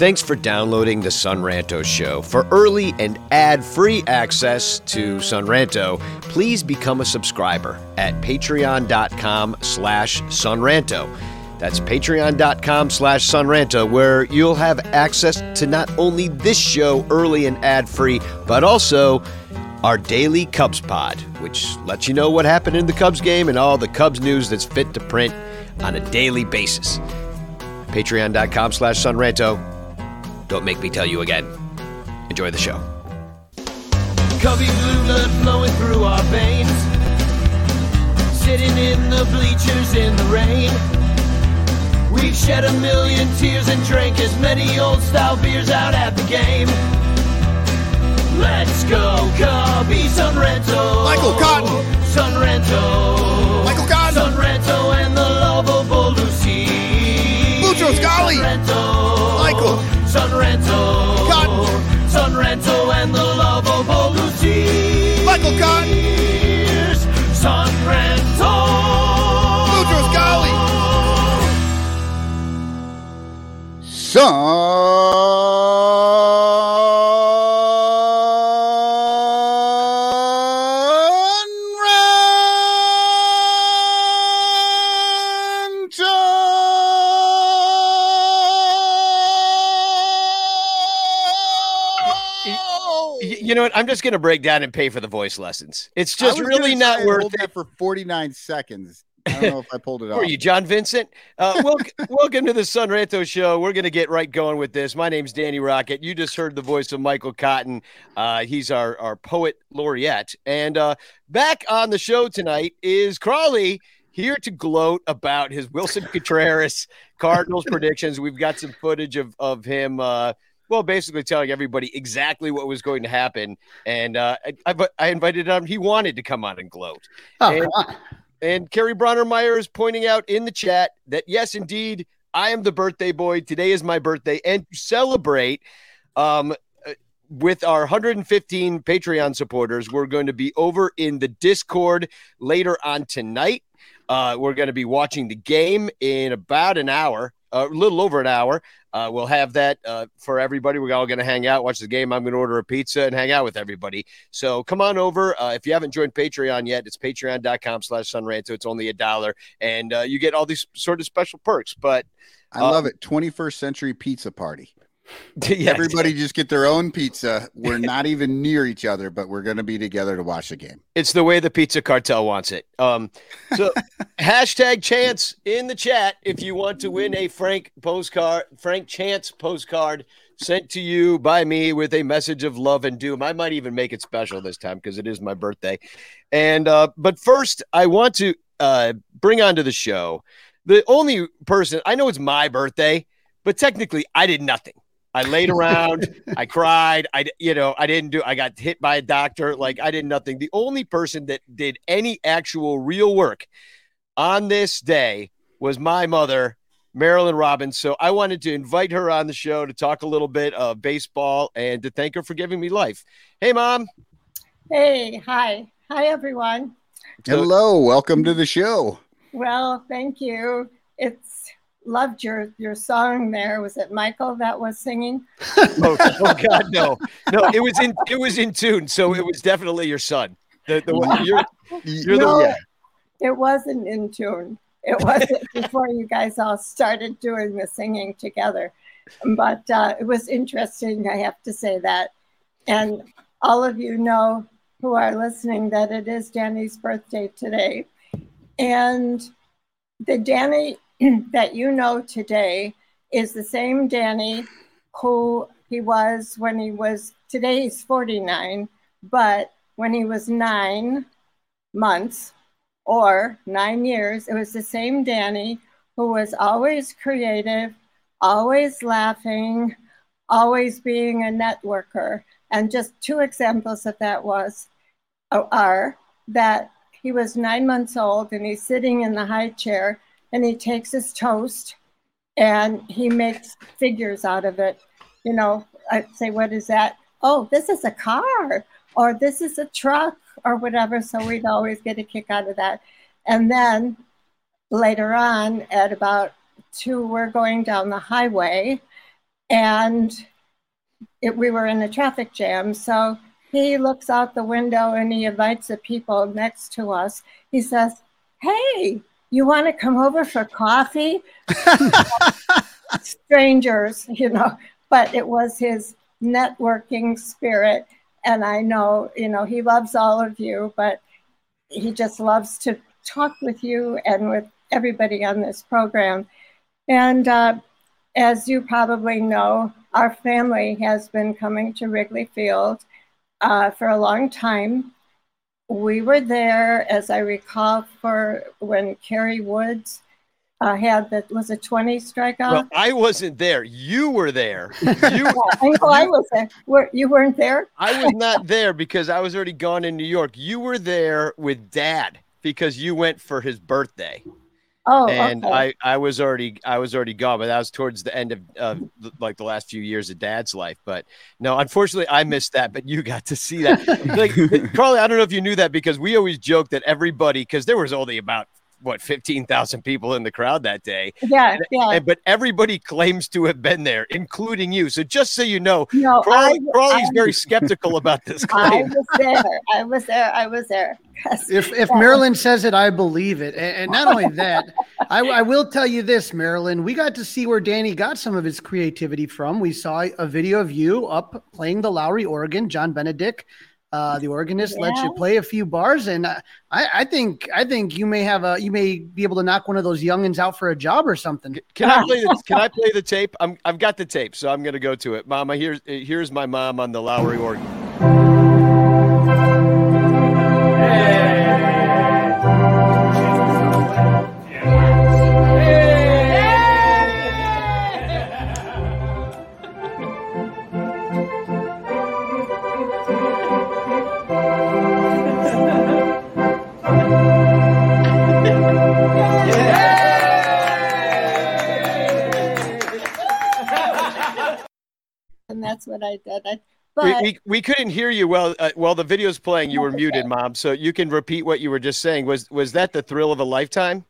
Thanks for downloading the Son Ranto show. For early and ad-free access to Son Ranto, please become a subscriber at patreon.com slash sonranto. That's patreon.com slash sonranto, where you'll have access to not only this show early and ad-free, but also our daily Cubs pod, which lets you know what happened in the Cubs game and all the Cubs news that's fit to print on a daily basis. Patreon.com slash sonranto. Don't make me tell you again. Enjoy the show. Cubby blue blood flowing through our veins. Sitting in the bleachers in the rain. We've shed a million tears and drank as many old style beers out at the game. Let's go, Cubby Son Ranto. Michael Cotton. Son Ranto. Michael Cotton. Son Ranto and the lovable Lucy. Lucho Scali. Son Ranto. Michael. Son Ranto. Cotton. Son Ranto and the lovable Lucy. Michael Cotton. Son Ranto. Lucho Scali. Y- You know what? I'm just going to break down and pay for the voice lessons. It's just really not worth it. that for 49 seconds. I don't know if I pulled it Who off. are you, John Vincent? Uh, welcome, welcome to the Son Ranto Show. We're going to get right going with this. My name's Danny Rockett. You just heard the voice of Michael Cotton. Uh, he's our, our poet laureate. And uh, back on the show tonight is Crawly here to gloat about his Willson Contreras Cardinals predictions. We've got some footage of, of him. Well, basically telling everybody exactly what was going to happen, and uh, I, I, I invited him. He wanted to come on and gloat. Oh, and, and Kerry Bronnermeyer is pointing out in the chat that yes, indeed, I am the birthday boy. Today is my birthday, and to celebrate, um, uh, with our 115 Patreon supporters, we're going to be over in the Discord later on tonight. Uh, we're going to be watching the game in about an hour, a little over an hour. Uh, we'll have that uh, for everybody. We're all going to hang out, watch the game. I'm going to order a pizza and hang out with everybody. So come on over. Uh, if you haven't joined Patreon yet, it's patreon.com slash sonranto. It's only a dollar. And uh, you get all these sort of special perks. But I love it. 21st century pizza party. Yeah. Everybody just get their own pizza. We're not even near each other, but we're going to be together to watch the game. It's the way the pizza cartel wants it. Um, so hashtag chance in the chat if you want to win a Frank postcard, Frank Chance postcard sent to you by me with a message of love and doom. I might even make it special this time because it is my birthday. And uh, but first, I want to uh, bring onto the show the only person I know it's my birthday, but technically I did nothing. I laid around, I cried, I you know, I didn't do I got hit by a doctor, like I did nothing. The only person that did any actual real work on this day was my mother, Marilyn Robbins. So I wanted to invite her on the show to talk a little bit of baseball and to thank her for giving me life. Hey mom. Hey, hi. Hi everyone. Hello, welcome to the show. Well, thank you. It's loved your your song there. Was it Michael that was singing? oh, oh, God, no, no. It was in it was in tune, so it was definitely your son. The, the one you're, you're no, the it wasn't in tune. It wasn't before you guys all started doing the singing together. But uh, it was interesting. I have to say that, and all of you know who are listening that it is Danny's birthday today, and the Danny that you know today is the same Danny who he was when he was, today he's 49, but when he was nine months or nine years, it was the same Danny who was always creative, always laughing, always being a networker. And just two examples of that was uh, are that he was nine months old and he's sitting in the high chair and he takes his toast and he makes figures out of it. You know, I'd say, What is that? Oh, this is a car or this is a truck or whatever. So we'd always get a kick out of that. And then later on, at about two, we're going down the highway and it, we were in a traffic jam. So he looks out the window and he invites the people next to us. He says, Hey, you want to come over for coffee? Strangers, you know, but it was his networking spirit. And I know, you know, he loves all of you, but he just loves to talk with you and with everybody on this program. And uh, as you probably know, our family has been coming to Wrigley Field uh, for a long time we were there, as I recall, for when Kerry Woods uh, had that was a 20 strikeout. Well, I wasn't there. You were there. You, I know I was there. Were, you weren't there? I was not there because I was already gone in New York. You were there with dad because you went for his birthday. Oh, and okay. I, I was already I was already gone, but that was towards the end of uh, like the last few years of Dad's life. But no, unfortunately, I missed that. But you got to see that. like Carly, I don't know if you knew that because we always joke that everybody because there was only about what 15,000 people in the crowd that day. Yeah, yeah. And, but everybody claims to have been there, including you. So just so you know, No, Crawly, I- Crawly's I- very skeptical about this I was there. I was there. I was there. If if Yeah. Marilyn says it, I believe it. And, and not only that, I, I will tell you this, Marilyn. We got to see where Danny got some of his creativity from. We saw a video of you up playing the Lowrey organ. John Benedict, uh, the organist, lets you play a few bars, and I, I think I think you may have a you may be able to knock one of those youngins out for a job or something. Can I play the Can I play the tape? I'm I've got the tape, so I'm going to go to it. Mama, here's here's my mom on the Lowrey organ. And that's what I did. I, We, but we, we couldn't hear you well uh, while the video's playing. You were muted, mom. So you can repeat what you were just saying. Was was that the thrill of a lifetime?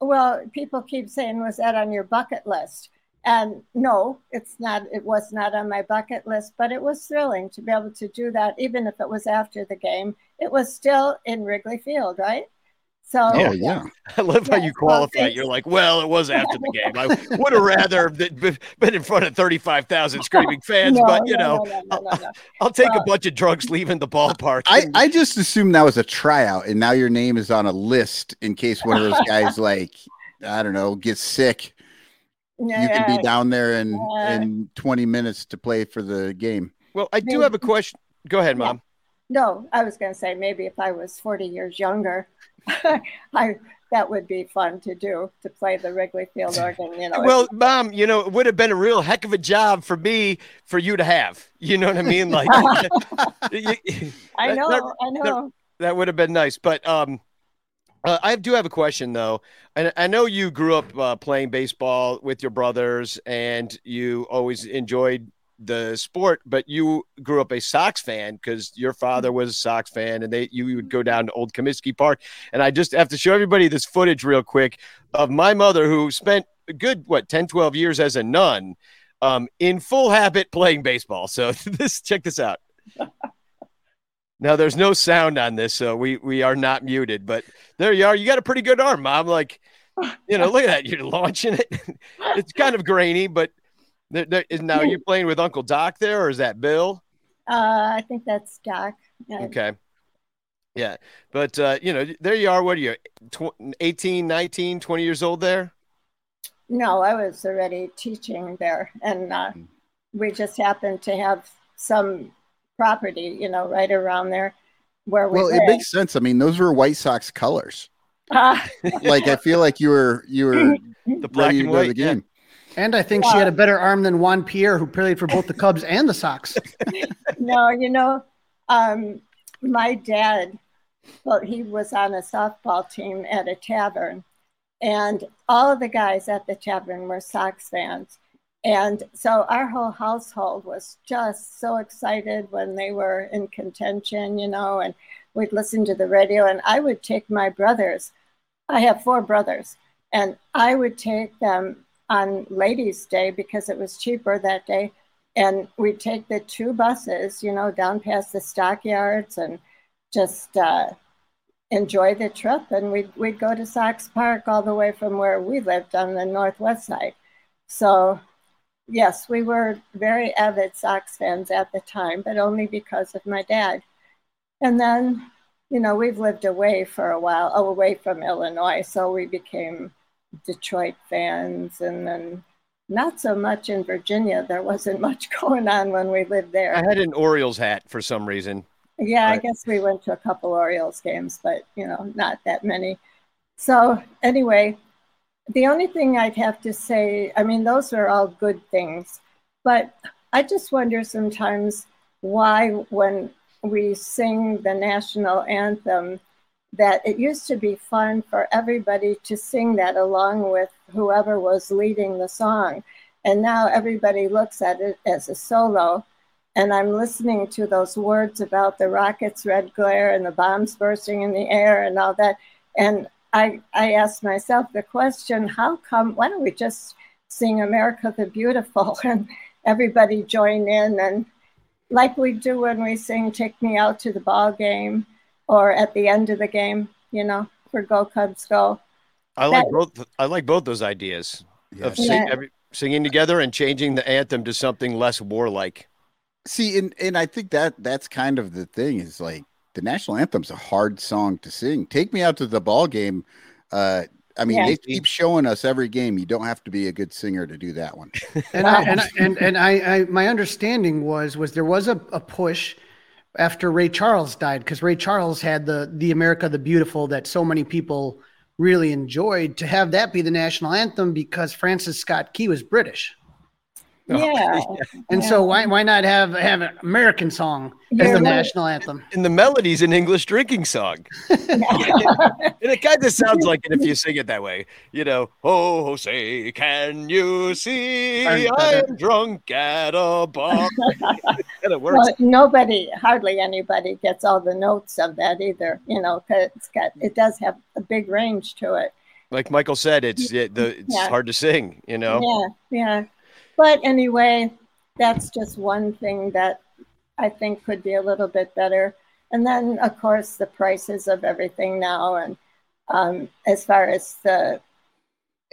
well, people keep saying, "Was that on your bucket list?" And no, it's not. It was not on my bucket list, but it was thrilling to be able to do that, even if it was after the game. It was still in Wrigley Field, right? So Oh yeah. I love how you qualify. thanks. You're like, well, it was after the game. I would have rather been been in front of 35,000 screaming fans, No, but you no, know, no, no, no, no. I'll take a bunch of drugs leaving the ballpark. I, I just assumed that was a tryout, and now your name is on a list in case one of those guys, like I don't know, gets sick. You can be down there in Yeah. in 20 minutes to play for the game. well, I do have a question. Go ahead, mom. No, I was going to say maybe if I was 40 years younger, I that would be fun to do to play the Wrigley Field organ. You know, Well, mom, you know, it would have been a real heck of a job for me for you to have. You know what I mean? Like, I that- know, that- I know. that would have been nice. But um, uh, I do have a question though, and I know you grew up uh, playing baseball with your brothers, and you always enjoyed the sport. But you grew up a Sox fan because your father was a Sox fan, and they you would go down to Old Comiskey Park. And I just have to show everybody this footage real quick of my mother who spent a good what 10, 12 years as a nun. Um, in full habit playing baseball. So this check this out. Now there's no sound on this, so we we are not muted. But there you are. You got a pretty good arm, mom. Like, you know, look at that. You're launching it. it's kind of grainy, but there, there is now you playing with Uncle Doc there, or is that Bill? Uh, I think that's Doc. Yeah. Okay. Yeah, but uh, you know, there you are. What are you, tw- 18, 19, 20 years old there? No, I was already teaching there, and uh, we just happened to have some property, you know, right around there where we Well, it makes sense. I mean, those were White Sox colors. Ah, Like I feel like you were you were The black and to go white. yeah. And I think she had a better arm than Juan Pierre, who played for both the Cubs and the Sox. no, you know, um, my dad, well, he was on a softball team at a tavern, and all of the guys at the tavern were Sox fans. And so our whole household was just so excited when they were in contention, you know, and we'd listen to the radio. And I would take my brothers, I have four brothers, and I would take them on Ladies' Day because it was cheaper that day and we'd take the two buses, you know, down past the stockyards and just uh, enjoy the trip. And we'd, we'd go to Sox Park all the way from where we lived on the northwest side. So, yes, we were very avid Sox fans at the time, but only because of my dad. And then, you know, we've lived away for a while, away from Illinois. So we became Detroit fans and then not so much in Virginia. There wasn't much going on when we lived there. I had an Orioles hat for some reason. Yeah, I guess we went to a couple Orioles games, but you know, not that many. So anyway, the only thing I'd have to say, I mean, those are all good things, but I just wonder sometimes why when we sing the national anthem that it used to be fun for everybody to sing that along with whoever was leading the song. And now everybody looks at it as a solo. And I'm listening to those words about the rocket's red glare and the bombs bursting in the air and all that. And I, I asked myself the question how come, why don't we just sing America the Beautiful and everybody join in and like we do when we sing Take Me Out to the Ball Game or at the end of the game, you know, for Go Cubs Go. I like That- both. I like both those ideas of sing, Yeah. every, singing together and changing the anthem to something less warlike. See, and and I think that that's kind of the thing is like the national anthem's a hard song to sing. Take me out to the ball game. Uh, I mean, Yeah. they keep showing us every game. You don't have to be a good singer to do that one. And I, and I, and, and I, I my understanding was was there was a, a push after Ray Charles died because Ray Charles had the the America the Beautiful that so many people really enjoyed to have that be the national anthem because Francis Scott Key was British. Yeah. And so why why not have have an American song as You're the right. national anthem? And the melody's an English drinking song. and it kind of sounds like it if you sing it that way. You know, oh, say, can you see I am drunk at a bar? and it works. Well, nobody, hardly anybody gets all the notes of that either, you know, because it's got, it does have a big range to it. Like Michael said, it's it, the, it's Yeah. hard to sing, you know? Yeah, yeah. But anyway, that's just one thing that I think could be a little bit better. And then, of course, the prices of everything now. And um, as far as the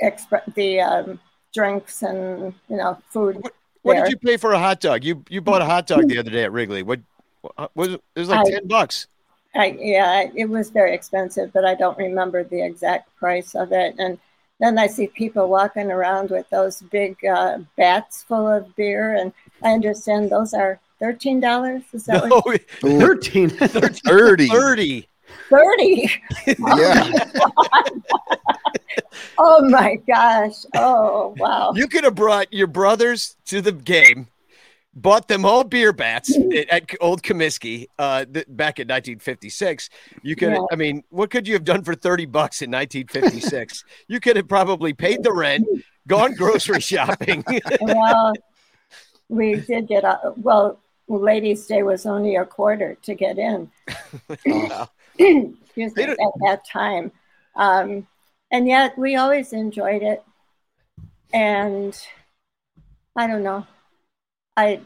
exp- the um, drinks and you know food. What there. did you pay for a hot dog? You you bought a hot dog the other day at Wrigley. What what was it? It was like I- ten bucks. I, yeah, it was very expensive, but I don't remember the exact price of it. And then I see people walking around with those big uh, bats full of beer, and I understand those are thirteen dollars. Is that No, what? 13. 30. thirty. Thirty. Yeah. Oh my gosh! Oh wow! You could have brought your brothers to the game, bought them all beer bats at, at Old Comiskey uh, th- back in 1956. You could, Yeah. I mean, what could you have done for 30 bucks in 1956? you could have probably paid the rent, gone grocery shopping. well, we did get a well. Ladies' Day was only a quarter to get in. Excuse me, at that time, um, and yet we always enjoyed it. And I don't know, I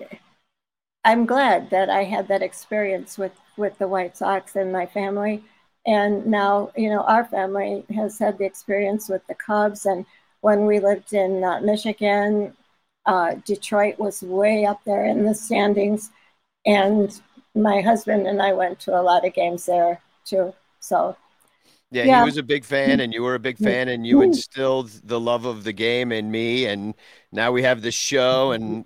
I'm glad that I had that experience with with the White Sox and my family. And now, you know, our family has had the experience with the Cubs. And when we lived in uh, Michigan, uh, Detroit was way up there in the standings. And my husband and I went to a lot of games there too. So, Yeah, Yeah. he was a big fan, and you were a big fan, and you instilled the love of the game in me. And now we have this show, and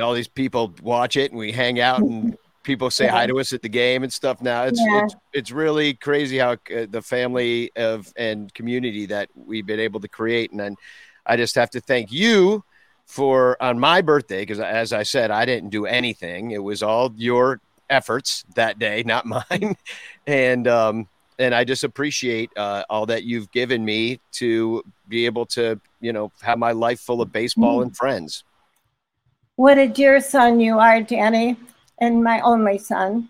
all these people watch it, and we hang out, and people say hi to us at the game and stuff. Now it's Yeah. it's, it's really crazy how uh, the family of and community that we've been able to create, and then I just have to thank you for on my birthday because as I said, I didn't do anything. It was all your efforts that day, not mine, and um and I just appreciate uh, all that you've given me to be able to, you know, have my life full of baseball and friends. what a dear son you are, Danny, and my only son,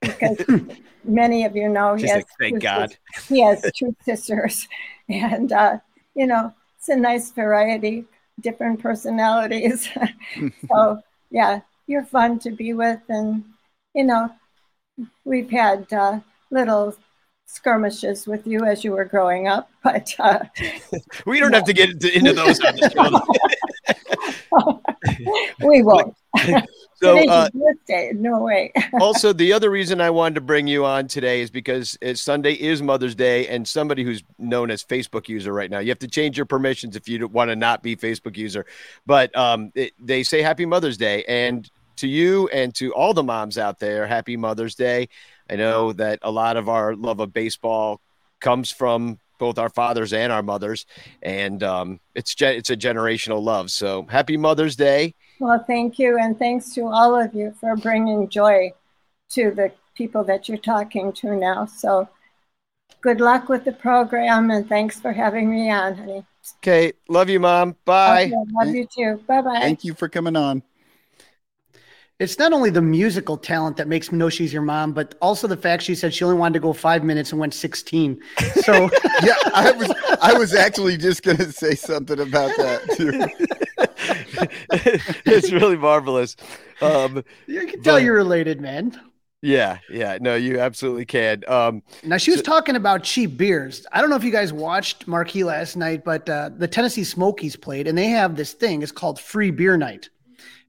because many of you know he She's has like, "Thank two God." sis- he has two sisters, and uh, you know it's a nice variety, different personalities. so yeah, you're fun to be with, and you know we've had uh, little skirmishes with you as you were growing up, but uh, We don't have to get into, those we won't. So, uh, no way. also, the other reason I wanted to bring you on today is because it's Sunday is Mother's Day, and somebody who's known as Facebook user right now, you have to change your permissions if you want to not be Facebook user. But um, it, they say Happy Mother's Day, and to you and to all the moms out there, Happy Mother's Day. I know that a lot of our love of baseball comes from both our fathers and our mothers, and um, it's ge- it's a generational love. So Happy Mother's Day. Well, thank you. And thanks to all of you for bringing joy to the people that you're talking to now. So good luck with the program and thanks for having me on, honey. Okay, love you, mom. Bye. Okay, love you too. Bye bye. Thank you for coming on. It's not only the musical talent that makes me know she's your mom, but also the fact she said she only wanted to go five minutes and went 16. So yeah, I was I was actually just gonna say something about that too. it's really marvelous. Um, you can tell but- you're related, man. Yeah, yeah. No, you absolutely can. Um, Now she was talking about cheap beers. I don't know if you guys watched Marquee last night, but uh, the Tennessee Smokies played, and they have this thing. It's called Free Beer Night,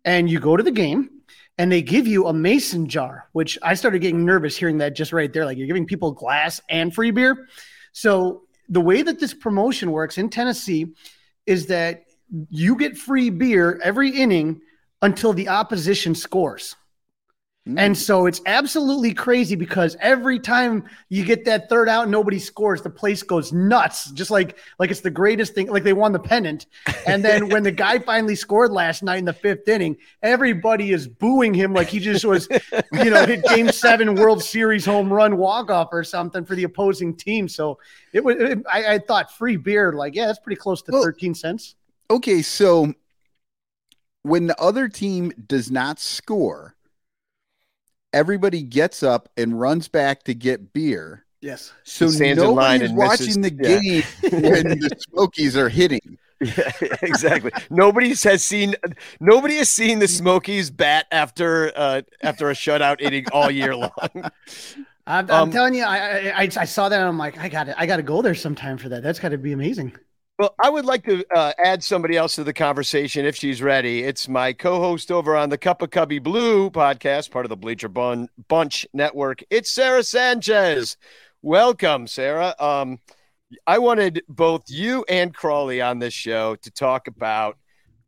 and you go to the game, and they give you a mason jar. Which I started getting nervous hearing that just right there. Like you're giving people glass and free beer. So the way that this promotion works in Tennessee is that you get free beer every inning until the opposition scores. And mm. so it's absolutely crazy because every time you get that third out, and nobody scores, the place goes nuts. Just like like it's the greatest thing, like they won the pennant. And then when the guy finally scored last night in the fifth inning, everybody is booing him like he just was, you know, hit game seven World Series home run walk off or something for the opposing team. So it was it, I, I thought free beer, like, yeah, that's pretty close to 13 cents. Okay, so when the other team does not score, everybody gets up and runs back to get beer. Yes. So Stands in nobody's watching misses- the yeah. game when the Smokies are hitting. Yeah, exactly. nobody has seen nobody has seen the Smokies bat after uh after a shutout inning all year long. I'm, I'm um, telling you, I, I, I saw that and I'm like, I got it. I got to go there sometime for that. That's got to be amazing. Well, I would like to uh, add somebody else to the conversation if she's ready. It's my co-host over on the Cup of Cubby Blue podcast, part of the Bleacher Bun- Bunch Network. It's Sara Sanchez. Welcome, Sara. Um, I wanted both you and Crawly on this show to talk about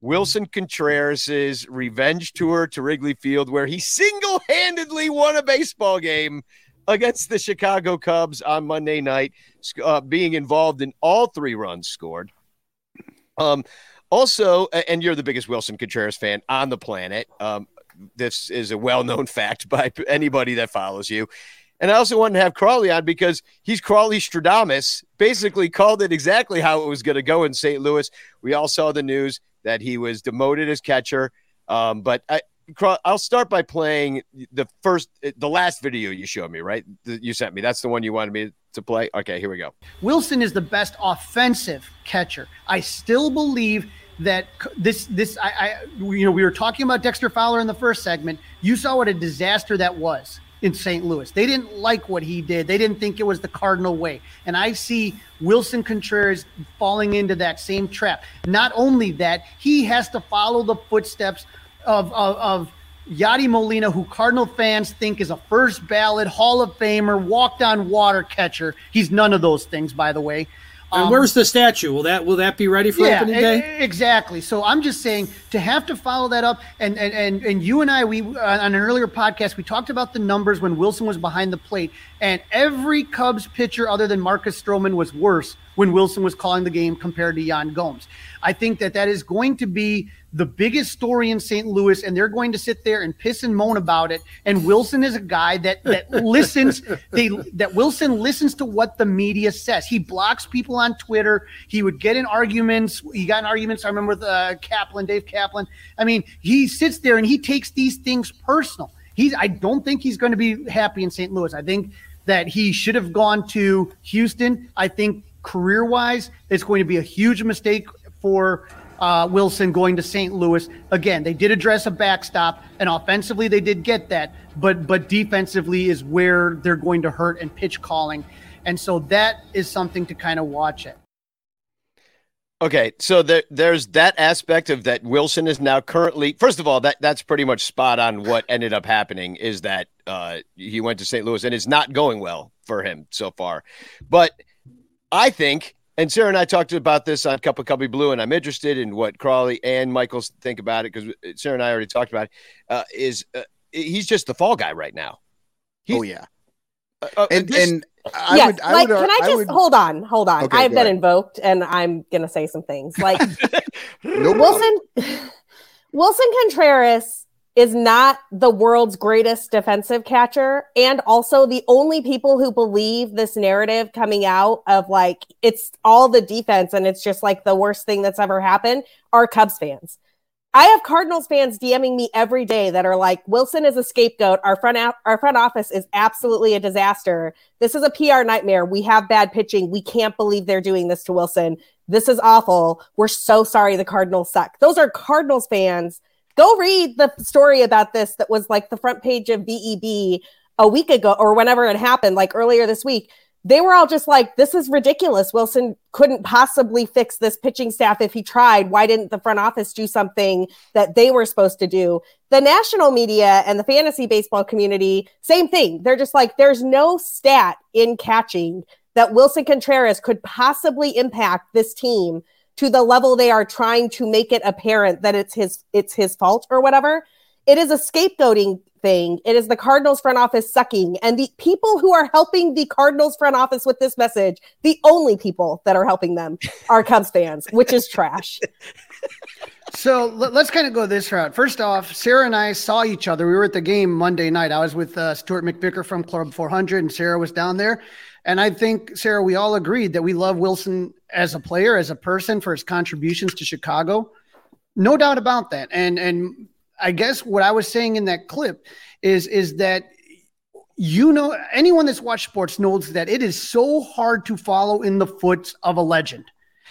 Willson Contreras' revenge tour to Wrigley Field, where he single-handedly won a baseball game against the Chicago Cubs on Monday night, uh, being involved in all three runs scored. Um, also, and you're the biggest Willson Contreras fan on the planet. Um, this is a well-known fact by anybody that follows you. And I also wanted to have Crawly on because he's Crawly Stradamus, basically called it exactly how it was going to go in St. Louis. We all saw the news that he was demoted as catcher. Um, but I, I'll start by playing the first, the last video you showed me, right? You sent me. That's the one you wanted me to play. Okay, here we go. Willson is the best offensive catcher. I still believe that this, this, I, I, you know, we were talking about Dexter Fowler in the first segment. You saw what a disaster that was in St. Louis. They didn't like what he did. They didn't think it was the Cardinal way. And I see Willson Contreras falling into that same trap. Not only that, he has to follow the footsteps of, of, of Yadi Molina, who Cardinal fans think is a first ballot Hall of Famer, walked on water catcher. He's none of those things, by the way. Um, and where's the statue? Will that will that be ready for yeah, opening day? Exactly. So I'm just saying to have to follow that up, and and and, and you and I, we uh, on an earlier podcast, we talked about the numbers when Willson was behind the plate, and every Cubs pitcher other than Marcus Stroman was worse when Willson was calling the game compared to Yan Gomes. I think that that is going to be the biggest story in St. Louis, and they're going to sit there and piss and moan about it. And Willson is a guy that that listens. They that Willson listens to what the media says. He blocks people on Twitter. He would get in arguments. He got in arguments. I remember with uh, Kaplan, Dave Kaplan. I mean, he sits there and he takes these things personal. He's. I don't think he's going to be happy in St. Louis. I think that he should have gone to Houston. I think career wise, it's going to be a huge mistake for uh, Willson going to St. Louis. Again, they did address a backstop, and offensively they did get that, but but defensively is where they're going to hurt and pitch calling, and so that is something to kind of watch it. Okay, so there, there's that aspect of that Willson is now currently. First of all, that that's pretty much spot on. What ended up happening is that uh, he went to St. Louis and it's not going well for him so far. But I think and Sara and I talked about this on Cup of Cubby Blue, and I'm interested in what Crawly and Michaels think about it because Sara and I already talked about it. Uh, is uh, he's just the fall guy right now? He's, oh yeah, uh, uh and this, and I yes, would, I like, would, can I just I would, hold on, hold on? Okay, I've been ahead. invoked, and I'm gonna say some things. Like no Willson, Willson Contreras is not the world's greatest defensive catcher and also the only people who believe this narrative coming out of like it's all the defense and it's just like the worst thing that's ever happened are Cubs fans. I have Cardinals fans DMing me every day that are like Willson is a scapegoat. Our front our front office is absolutely a disaster. This is a PR nightmare. We have bad pitching. We can't believe they're doing this to Willson. This is awful. We're so sorry the Cardinals suck. Those are Cardinals fans Go read the story about this that was like the front page of VEB a week ago or whenever it happened, like earlier this week. They were all just like, this is ridiculous. Willson couldn't possibly fix this pitching staff if he tried. Why didn't the front office do something that they were supposed to do? The national media and the fantasy baseball community, same thing. They're just like, there's no stat in catching that Willson Contreras could possibly impact this team to the level they are trying to make it apparent that it's his it's his fault or whatever. It is a scapegoating thing. It is the Cardinals front office sucking. And the people who are helping the Cardinals front office with this message, the only people that are helping them are Cubs fans, which is trash. So let's kind of go this route. First off, Sara and I saw each other. We were at the game Monday night. I was with uh, Stuart McVicker from Club 400, and Sara was down there. And I think, Sara, we all agreed that we love Willson as a player, as a person, for his contributions to Chicago. No doubt about that. And and I guess what I was saying in that clip is is that you know anyone that's watched sports knows that it is so hard to follow in the foot of a legend.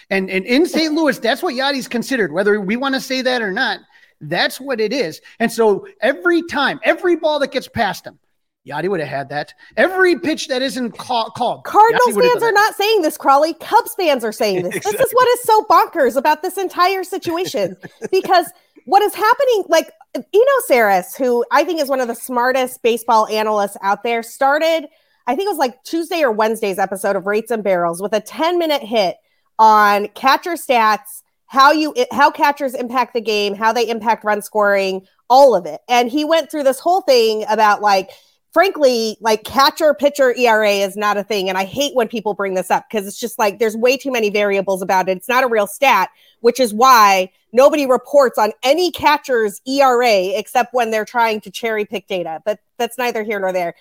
And and in St. Louis, that's what Yadi's considered, whether we want to say that or not. That's what it is. And so every time, every ball that gets past him, Yadi would have had that. Every pitch that isn't call, called. Cardinals fans are not saying this, Crawly. Cubs fans are saying this. exactly. This is what is so bonkers about this entire situation. because what is happening, like Eno Sarris, who I think is one of the smartest baseball analysts out there, started, I think it was like Tuesday or Wednesday's episode of Rates and Barrels with a 10 minute hit on catcher stats, how you how catchers impact the game, how they impact run scoring, all of it. And he went through this whole thing about like frankly, like catcher pitcher ERA is not a thing. And I hate when people bring this up because it's just like there's way too many variables about it. It's not a real stat, which is why nobody reports on any catcher's ERA except when they're trying to cherry pick data. But that's neither here nor there.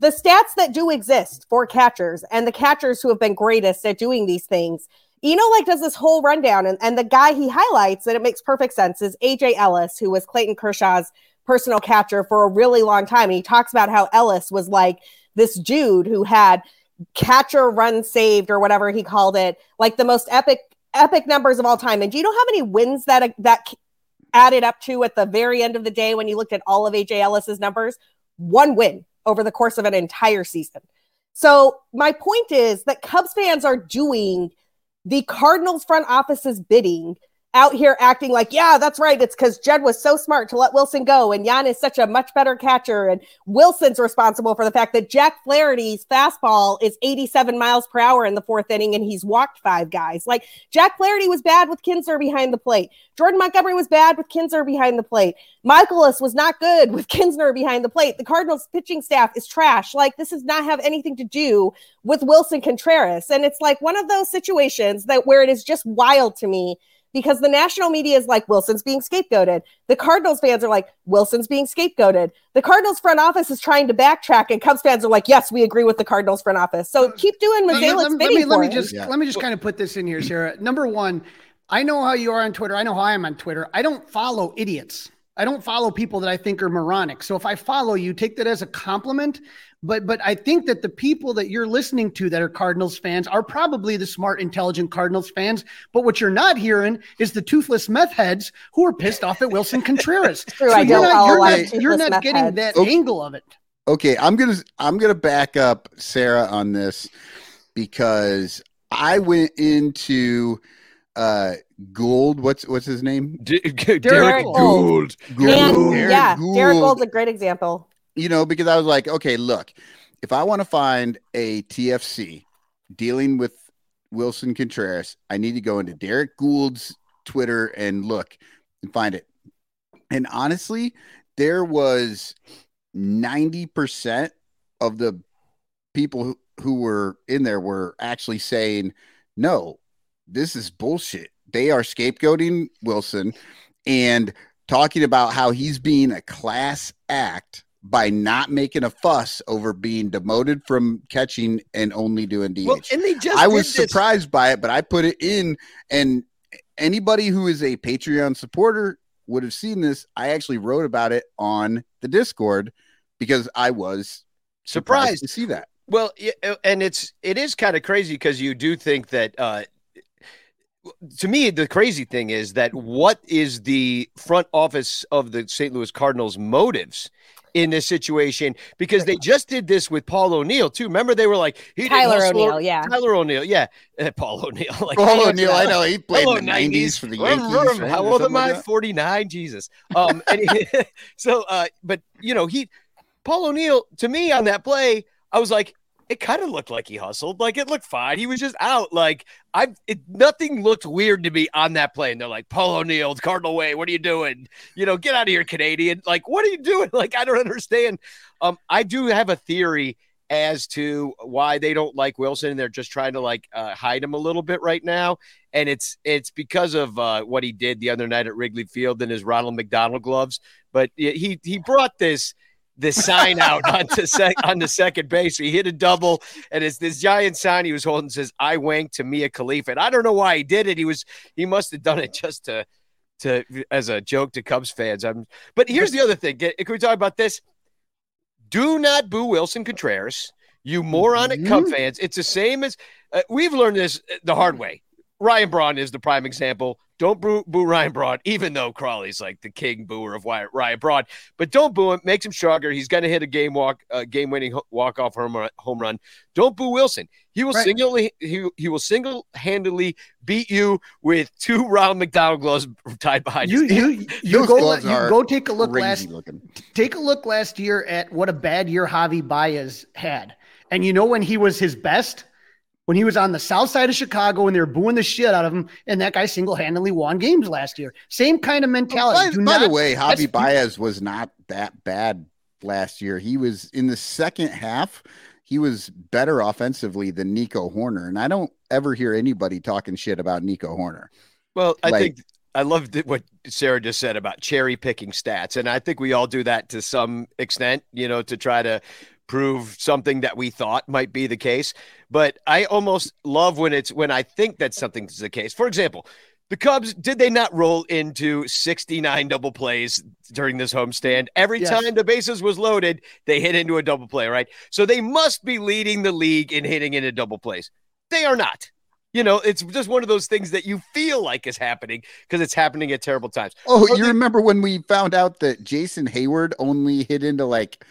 The stats that do exist for catchers and the catchers who have been greatest at doing these things, you know, like does this whole rundown. And, and the guy he highlights that it makes perfect sense is AJ Ellis, who was Clayton Kershaw's personal catcher for a really long time. And he talks about how Ellis was like this dude who had catcher run saved or whatever he called it, like the most epic epic numbers of all time. And do you know how many wins that that added up to at the very end of the day when you looked at all of AJ Ellis's numbers? One win over the course of an entire season. So my point is that Cubs fans are doing the Cardinals front office's bidding out here acting like, yeah, that's right. It's because Jed was so smart to let Willson go, and Jan is such a much better catcher, and Willson's responsible for the fact that Jack Flaherty's fastball is 87 miles per hour in the fourth inning, and he's walked five guys. Like Jack Flaherty was bad with Knizner behind the plate. Jordan Montgomery was bad with Knizner behind the plate. Mikolas was not good with Knizner behind the plate. The Cardinals pitching staff is trash. Like this does not have anything to do with Willson Contreras, and it's like one of those situations that where it is just wild to me because the national media is like Willson's being scapegoated. The Cardinals fans are like Willson's being scapegoated. The Cardinals front office is trying to backtrack, and Cubs fans are like, yes, we agree with the Cardinals front office. So keep doing Mozeliak's let, let, let, me, let me just yeah. let me just kind of put this in here, Sara. Number one, I know how you are on Twitter. I know how I am on Twitter. I don't follow idiots. I don't follow people that I think are moronic. So if I follow you, take that as a compliment. But but I think that the people that you're listening to that are Cardinals fans are probably the smart, intelligent Cardinals fans. But what you're not hearing is the toothless meth heads who are pissed off at Willson Contreras. True, so I you're not, you're not, you're not getting heads. that okay. angle of it. Okay, I'm gonna I'm gonna back up Sara on this because I went into uh Goold. What's what's his name? D- Derrick, Derrick Goold. Goold. Goold. yeah, Goold. Derrick Goold's a great example you know, because I was like, okay, look, if I want to find a TFC dealing with Willson Contreras, I need to go into Derrick Goold's Twitter and look and find it. And honestly, there was 90% of the people who, who were in there were actually saying, no, this is bullshit. They are scapegoating Willson and talking about how he's being a class act by not making a fuss over being demoted from catching and only doing DH. Well, and they just I was surprised by it, but I put it in and anybody who is a Patreon supporter would have seen this. I actually wrote about it on the Discord because I was surprised, surprised to see that. Well, uh, and it's it is kind of crazy because you do think that uh, to me, the crazy thing is that what is the front office of the St. Louis Cardinals motives in this situation because they just did this with Paul O'Neill too. Remember they were like he Tyler O'Neill, yeah, Tyler O'Neill, yeah, uh, Paul O'Neill. Like, Paul O'Neill, I know he played Hello, in the nineties for the Yankees. How old am I? Forty nine. Jesus. Um. so, uh, but you know, he Paul O'Neill to me on that play, I was like, it kind of looked like he hustled. Like it looked fine. He was just out. Like I, it, nothing looked weird to me on that play. And they're like, Paul O'Neill, Cardinal Way, what are you doing? You know, get out of here, Canadian. Like, what are you doing? Like, I don't understand. Um, I do have a theory as to why they don't like Willson. They're just trying to like uh, hide him a little bit right now, and it's it's because of uh, what he did the other night at Wrigley Field in his Ronald McDonald gloves. But he he brought this the sign out onto sec- on the second base. He hit a double, and it's this giant sign he was holding says "I wank to Mia Khalifa." And I don't know why he did it. He was he must have done it just to to as a joke to Cubs fans. I'm, but here's the other thing. Can we talk about this? Do not boo Willson Contreras. You moronic mm-hmm. Cub fans. It's the same as uh, we've learned this the hard way. Ryan Braun is the prime example. Don't boo, boo Ryan Braun, even though Crawly's like the king booer of Ryan Braun. But don't boo him. Makes him stronger. He's going to hit a game walk, uh, game winning walk off home run, home run. Don't boo Willson. He will right. single he, he will single handedly beat you with two round McDonald gloves tied behind you. You you, you go you go take a look last looking. take a look last year at what a bad year Javy Baez had, and you know when he was his best when he was on the south side of Chicago and they were booing the shit out of him, and that guy single handedly won games last year. Same kind of mentality. by, by not, the way, Javy Baez was not that bad last year. He was in the second half. He was better offensively than Nico Hoerner, and I don't ever hear anybody talking shit about Nico Hoerner. Well, I like, think I love what Sara just said about cherry picking stats, and I think we all do that to some extent. You know, to try to prove something that we thought might be the case. But I almost love when it's when I think that something's the case. For example, the Cubs, did they not roll into 69 double plays during this homestand? Every yes. time the bases was loaded, they hit into a double play, right? So they must be leading the league in hitting into double plays. They are not. You know, it's just one of those things that you feel like is happening because it's happening at terrible times. Oh, you remember when we found out that Jason Hayward only hit into like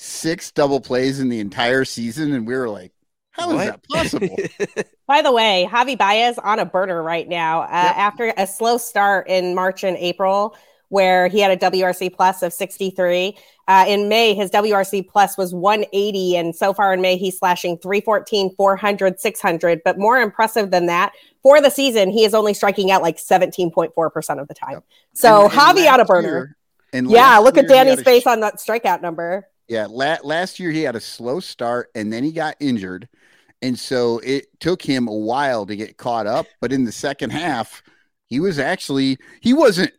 six double plays in the entire season, and we were like, "How what? is that possible?" By the way, Javy Baez on a burner right now uh, yep. after a slow start in March and April, where he had a WRC plus of 63. Uh, in May, his WRC plus was 180. And so far in May, he's slashing 314, 400, 600. But more impressive than that, for the season, he is only striking out like 17.4% of the time. Yep. So and, and Javy on a burner. Year, yeah, look at Danny's face sh- on that strikeout number. Yeah, la- last year he had a slow start and then he got injured. And so it took him a while to get caught up. But in the second half, he was actually, he wasn't,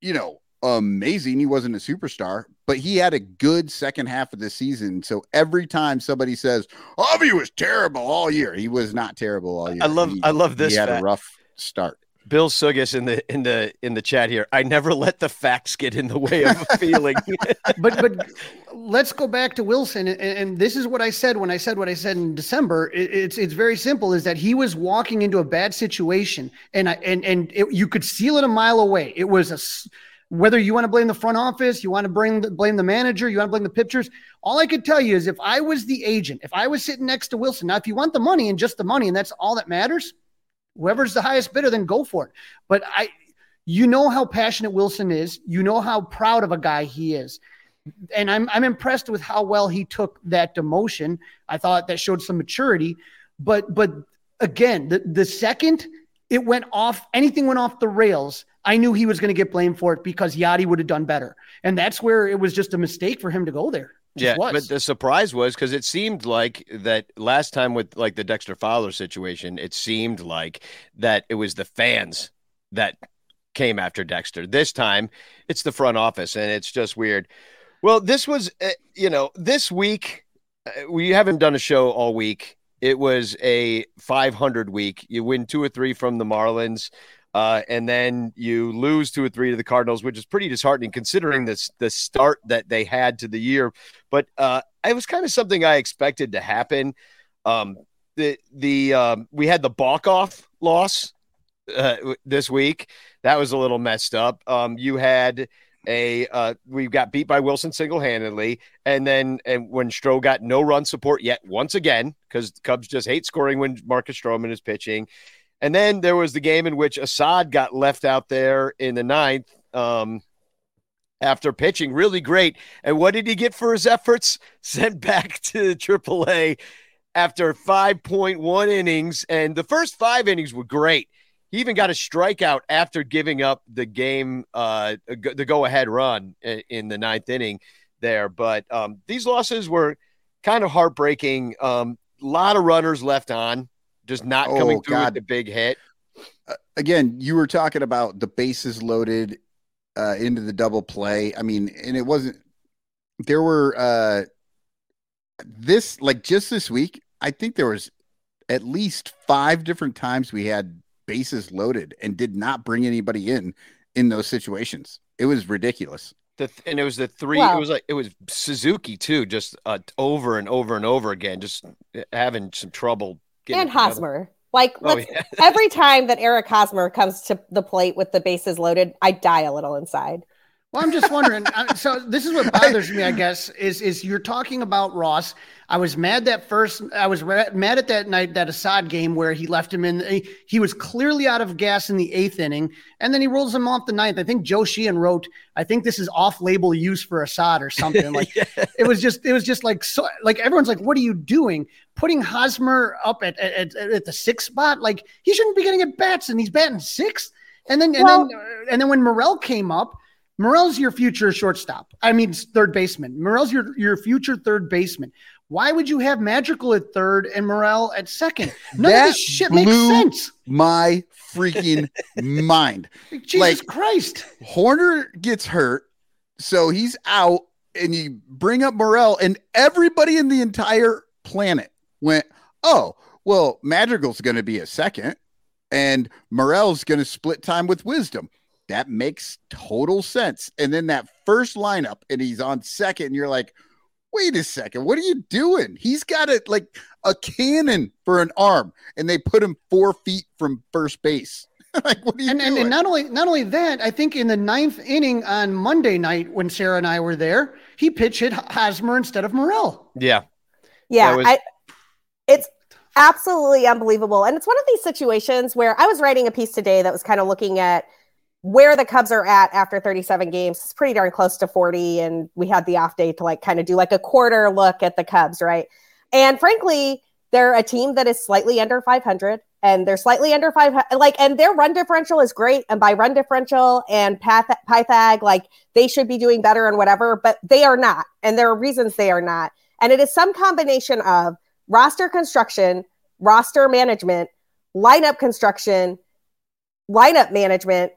you know, amazing. He wasn't a superstar, but he had a good second half of the season. So every time somebody says, "Oh, he was terrible all year," he was not terrible all year. I love, he, I love this. He had fact. a rough start. Bill Suggis in the in the in the chat here. I never let the facts get in the way of a feeling. but but let's go back to Willson, and, and, this is what I said when I said what I said in December. It, it's it's very simple: is that he was walking into a bad situation, and I and and it, you could seal it a mile away. It was a whether you want to blame the front office, you want to bring the, blame the manager, you want to blame the pitchers. All I could tell you is if I was the agent, if I was sitting next to Willson, now if you want the money and just the money, and that's all that matters whoever's the highest bidder, then go for it. But I, you know how passionate Willson is. You know how proud of a guy he is. And I'm, I'm impressed with how well he took that demotion. I thought that showed some maturity. But, but again, the, the second it went off, anything went off the rails, I knew he was going to get blamed for it because Yadi would have done better. And that's where it was just a mistake for him to go there yeah, was. but the surprise was because it seemed like that last time with like the Dexter Fowler situation, it seemed like that it was the fans that came after Dexter. This time, it's the front office, and it's just weird. Well, this was, uh, you know, this week uh, we haven't done a show all week. It was a 500 week. You win two or three from the Marlins. Uh, and then you lose two or three to the Cardinals, which is pretty disheartening considering this the start that they had to the year. But uh, it was kind of something I expected to happen. Um, the the um, we had the balk off loss uh, this week. That was a little messed up. Um, you had a uh, we got beat by Willson single handedly, and then and when Stroh got no run support yet once again because Cubs just hate scoring when Marcus Stroman is pitching. And then there was the game in which Assad got left out there in the ninth um, after pitching really great. And what did he get for his efforts? Sent back to AAA after 5.1 innings. And the first five innings were great. He even got a strikeout after giving up the game, uh, the go ahead run in the ninth inning there. But um, these losses were kind of heartbreaking. A um, lot of runners left on just not oh, coming through God. with the big hit. Uh, again, you were talking about the bases loaded uh, into the double play. I mean, and it wasn't. There were uh, this like just this week. I think there was at least five different times we had bases loaded and did not bring anybody in in those situations. It was ridiculous. The, and it was the three. It was like it was Suzuki too, just uh, over and over and over again, just having some trouble and Hosmer. Like oh, yeah. every time that Eric Hosmer comes to the plate with the bases loaded, I die a little inside. Well, I'm just wondering. So this is what bothers me, I guess, is is you're talking about Ross. I was mad that first. I was mad at that night that Assad game where he left him in. He, he was clearly out of gas in the eighth inning, and then he rolls him off the ninth. I think Joe Sheehan wrote, "I think this is off-label use for Assad or something." Like yeah. it was just, it was just like so. Like everyone's like, "What are you doing? Putting Hosmer up at at, at the sixth spot? Like he shouldn't be getting at bats, and he's batting sixth. And then and well, then and then when Morel came up Morel's your future shortstop. I mean, third baseman. Morel's your, your future third baseman. Why would you have Madrigal at third and Morel at second? None that of this shit makes sense. My freaking mind. Jesus like, Christ. Hoerner gets hurt, so he's out, and you bring up Morel, and everybody in the entire planet went, oh, well, Madrigal's going to be a second, and Morel's going to split time with wisdom that makes total sense. And then that first lineup, and he's on second, and you're like, wait a second, what are you doing? He's got it like a cannon for an arm, and they put him four feet from first base. like, what are you and, doing? And, and not only not only that, I think in the ninth inning on Monday night when Sarah and I were there, he pitched hit Hosmer instead of Morel. Yeah. Yeah. Was- I, it's absolutely unbelievable. And it's one of these situations where I was writing a piece today that was kind of looking at – where the Cubs are at after 37 games It's pretty darn close to 40. And we had the off day to like kind of do like a quarter look at the Cubs, right? And frankly, they're a team that is slightly under 500 and they're slightly under five like and their run differential is great and by run differential and path pythag like they should be doing better and whatever but they are not and there are reasons they are not and it is some combination of roster construction roster management lineup construction lineup management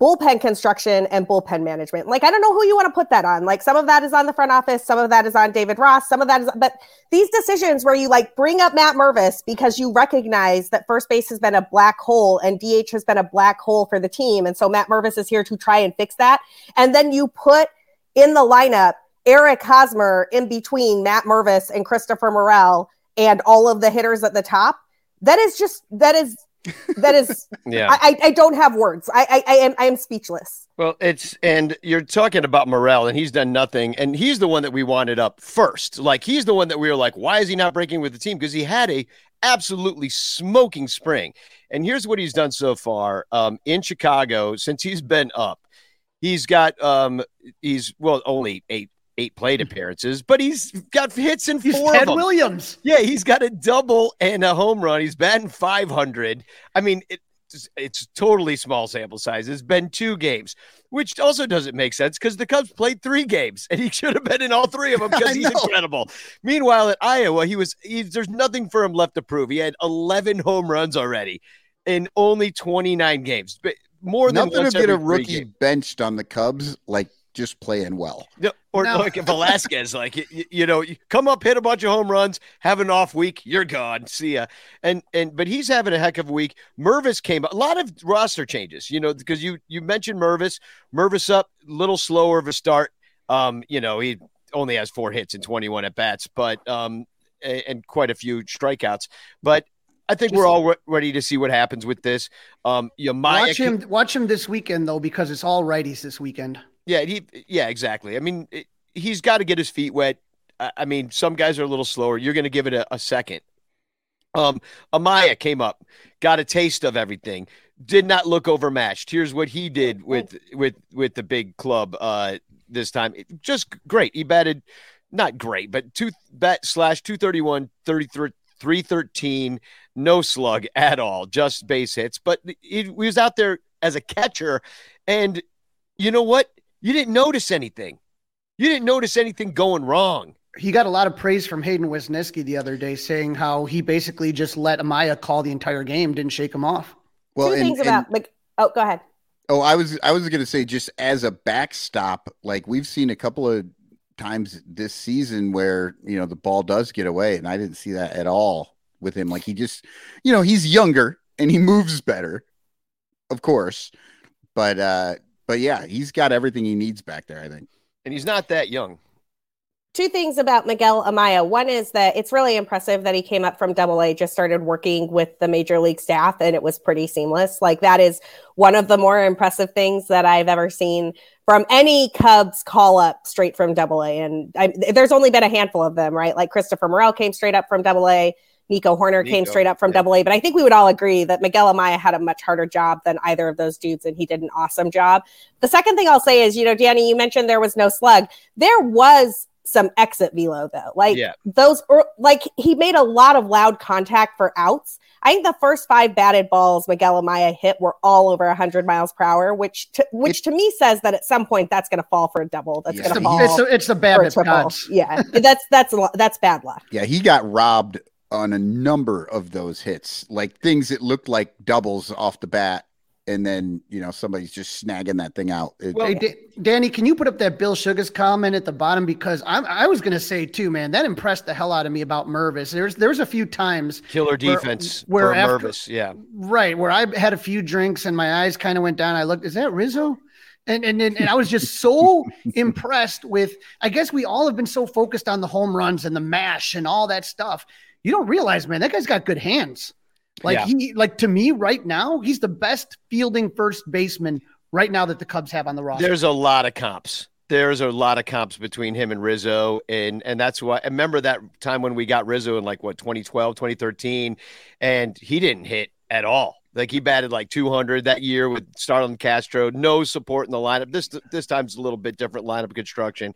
bullpen construction and bullpen management. Like, I don't know who you want to put that on. Like, some of that is on the front office, some of that is on David Ross, some of that is, but these decisions where you like bring up Matt Mervis because you recognize that first base has been a black hole and DH has been a black hole for the team. And so Matt Mervis is here to try and fix that. And then you put in the lineup Eric Hosmer in between Matt Mervis and Christopher Morel and all of the hitters at the top. That is just, that is that is yeah. I, I don't have words. I, I i am i am speechless. Well it's and you're talking about morel and he's done nothing and he's the one that we wanted up first. Like he's the one that we were like why is he not breaking with the team? Because he had a absolutely smoking spring. And here's what he's done so far um in chicago since he's been up he's got um he's well only eight eight plate mm-hmm. appearances, but he's got hits in he's four Ted of them. Williams. Yeah, he's got a double and a home run. He's batting 500. I mean, it, it's totally small sample size. It's been two games, which also doesn't make sense because the Cubs played three games and he should have been in all three of them because he's incredible. Meanwhile, at Iowa, he was he, there's nothing for him left to prove. He had 11 home runs already in only 29 games. But more than nothing to get a rookie benched on the Cubs like just playing well. Or no. like Velazquez, like you, you, know, you come up, hit a bunch of home runs, have an off week, you're gone. See ya. And and but he's having a heck of a week. Mervis came a lot of roster changes, you know, because you you mentioned Mervis, Mervis up, little slower of a start. Um, you know, he only has four hits and 21 at bats, but um, and quite a few strikeouts. But I think we're all re- ready to see what happens with this. Um, you watch him, watch him this weekend though, because it's all righties this weekend. Yeah, he yeah, exactly. I mean, it, he's got to get his feet wet. I, I, mean, some guys are a little slower. You're going to give it a, a second. Um, Amaya came up, got a taste of everything. Did not look overmatched. Here's what he did with with with the big club uh this time. Just great. He batted not great, but two bat slash 231, 33, 313, no slug at all, just base hits. But he, he was out there as a catcher. And you know what? You didn't notice anything. You didn't notice anything going wrong. He got a lot of praise from Hayden Wesneski the other day, saying how he basically just let Amaya call the entire game, didn't shake him off. Well, two and, things about like. Oh, go ahead. Oh, I was I was going to say just as a backstop, like we've seen a couple of times this season where you know the ball does get away, and I didn't see that at all with him. Like he just, you know, he's younger and he moves better, of course, but uh but yeah, he's got everything he needs back there, I think. And he's not that young. two things about Miguel Amaya. One is that it's really impressive that he came up from double A, just started working with the major league staff, and it was pretty seamless. Like, that is one of the more impressive things that I've ever seen from any Cubs call up straight from double A. And I, there's only been a handful of them, right? Like, Christopher Morel came straight up from double A. Nico Hoerner Nico, came straight up from double A, but I think we would all agree that Miguel Amaya had a much harder job than either of those dudes, and he did an awesome job. The second thing I'll say is, you know, Danny, you mentioned there was no slug. There was some exit velo though. Like yeah. those, or, like he made a lot of loud contact for outs. I think the first five batted balls Miguel Amaya hit were all over 100 miles per hour, which to, which it, to me says that at some point that's going to fall for a double. That's yeah. going to fall. It's a, it's a bad triple. Yeah, that's that's that's bad luck. Yeah, he got robbed on a number of those hits, like things that looked like doubles off the bat and then you know somebody's just snagging that thing out. It, well, hey, D- Danny, can you put up that Bill Sugars comment at the bottom because I'm, I was going to say too, man, that impressed the hell out of me about Mervis. There's there's a few times killer defense where, where after, Mervis, yeah, right, where I had a few drinks and my eyes kind of went down. I looked, is that Rizzo? And, and and and I was just so impressed with. I guess we all have been so focused on the home runs and the mash and all that stuff. You don't realize, man, that guy's got good hands. Like yeah. he like to me right now, he's the best fielding first baseman right now that the Cubs have on the roster. There's a lot of comps. There's a lot of comps between him and Rizzo. And and that's why I remember that time when we got Rizzo in like what 2012, 2013, and he didn't hit at all. Like he batted like 200 that year with Starlin Castro, no support in the lineup. This this time's a little bit different lineup construction,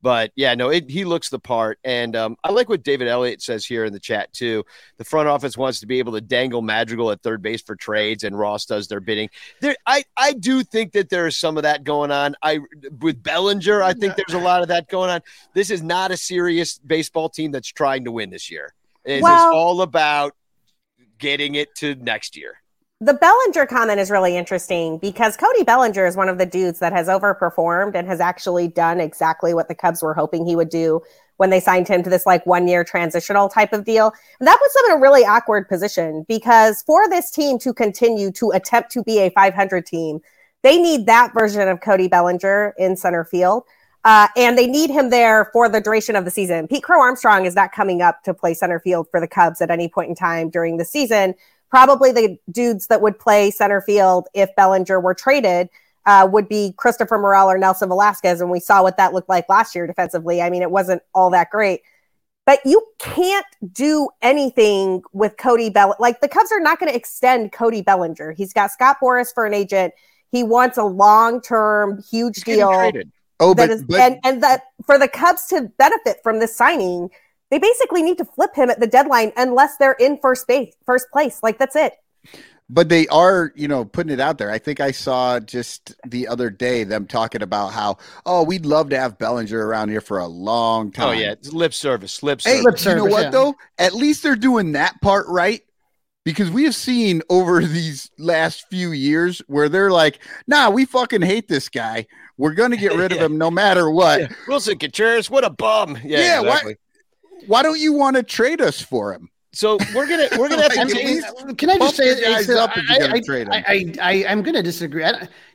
but yeah, no, it, he looks the part. And um, I like what David Elliott says here in the chat too. The front office wants to be able to dangle Madrigal at third base for trades, and Ross does their bidding. There, I I do think that there is some of that going on. I with Bellinger, I think there's a lot of that going on. This is not a serious baseball team that's trying to win this year. It's well, all about getting it to next year the Bellinger comment is really interesting because Cody Bellinger is one of the dudes that has overperformed and has actually done exactly what the Cubs were hoping he would do when they signed him to this like one year transitional type of deal. And that puts them in a really awkward position because for this team to continue to attempt to be a 500 team, they need that version of Cody Bellinger in center field. Uh, and they need him there for the duration of the season. Pete Crow Armstrong is not coming up to play center field for the Cubs at any point in time during the season probably the dudes that would play center field if Bellinger were traded uh, would be Christopher Morel or Nelson Velazquez. And we saw what that looked like last year defensively. I mean, it wasn't all that great. But you can't do anything with Cody Bell. Like the Cubs are not going to extend Cody Bellinger. He's got Scott Boras for an agent. He wants a long-term, huge He's deal. Oh, but, is, but and and that for the Cubs to benefit from this signing, they basically need to flip him at the deadline unless they're in first base, first place. Like that's it. But they are, you know, putting it out there. I think I saw just the other day them talking about how, oh, we'd love to have Bellinger around here for a long time. Oh yeah, it's lip service, lip service. Hey, lip service, you know what yeah. though? At least they're doing that part right because we have seen over these last few years where they're like, nah, we fucking hate this guy. We're going to get rid of him no matter what. Yeah. Willson Contreras, what a bum. Yeah, yeah exactly. Why don't you want to trade us for him? So we're gonna we're gonna have to. least can I just say, guys up if you're gonna trade him. I, I, I am gonna disagree.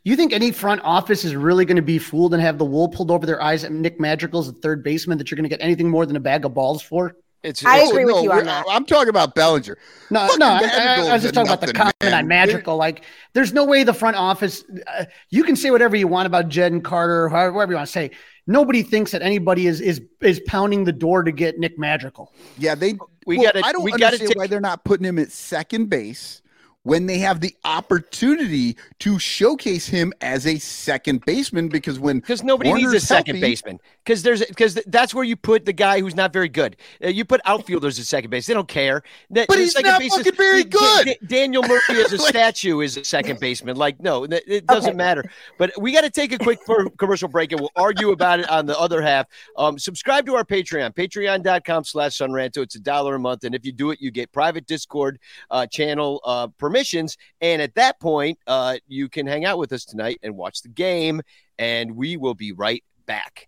you think any front office is really going to be fooled and have the wool pulled over their eyes at Nick Madrigal's the third baseman that you're going to get anything more than a bag of balls for? It's, I it's, agree no, with you on that. I'm talking about Bellinger. No, Fucking no, I, I, was just talking about the comment man. on Madrigal. Like, there's no way the front office. Uh, you can say whatever you want about Jed and Carter, whatever you want to say nobody thinks that anybody is is is pounding the door to get Nick Madrigal. Yeah, they. We well, got. I don't we understand why they're not putting him at second base when they have the opportunity to showcase him as a second baseman because when because nobody Warner's needs a second healthy, baseman because there's because that's where you put the guy who's not very good. Uh, you put outfielders at second base; they don't care. But he's not fucking is, very good. D- D- Daniel Murphy as a like, statue is a second baseman. Like no, it doesn't okay. matter. But we got to take a quick commercial break and we'll argue about it on the other half. Um, subscribe to our Patreon, Patreon.com/slash Sonranto. It's a dollar a month, and if you do it, you get private Discord uh, channel uh, permissions. And at that point, uh, you can hang out with us tonight and watch the game. And we will be right back.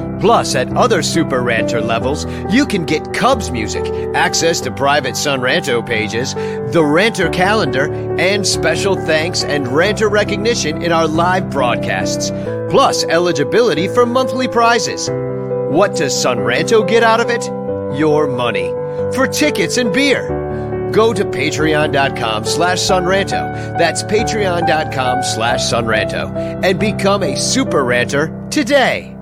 Plus, at other Super Ranter levels, you can get Cubs music, access to private Son Ranto pages, the Ranter calendar, and special thanks and Ranter recognition in our live broadcasts. Plus, eligibility for monthly prizes. What does Son Ranto get out of it? Your money. For tickets and beer go to patreon.com slash sonranto. That's patreon.com slash sonranto. And become a super ranter today.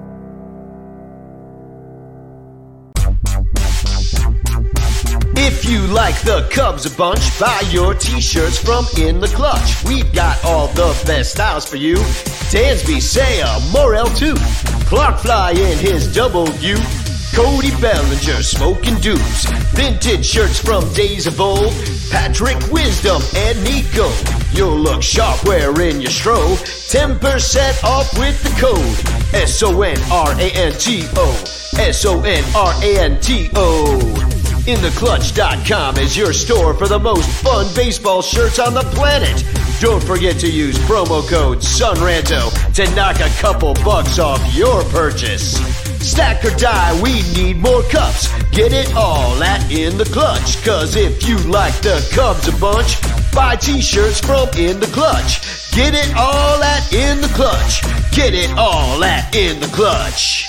If you like the Cubs a bunch, buy your t-shirts from In the Clutch. We've got all the best styles for you. Dansby, Seiya, Morel too. Clark Fly in his double U. Cody Bellinger smoking dupes. Vintage shirts from days of old. Patrick Wisdom and Nico. You'll look sharp wearing your strobe. 10% off with the code. S O N R A N T O. S O N R A N T O. InTheClutch.com is your store for the most fun baseball shirts on the planet. Don't forget to use promo code SONRANTO to knock a couple bucks off your purchase. Stack or die, we need more cups. Get it all at In The Clutch. Cause if you like the Cubs a bunch, buy t-shirts from In The Clutch. Get it all at In The Clutch. Get it all at In The Clutch.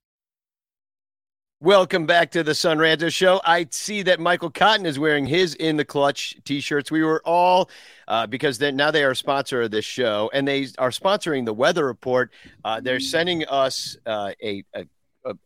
Welcome back to the Son Ranto Show. I see that Michael Cotton is wearing his in the clutch t-shirts. We were all uh, because now they are a sponsor of this show and they are sponsoring the weather report. Uh, they're sending us uh, a, a,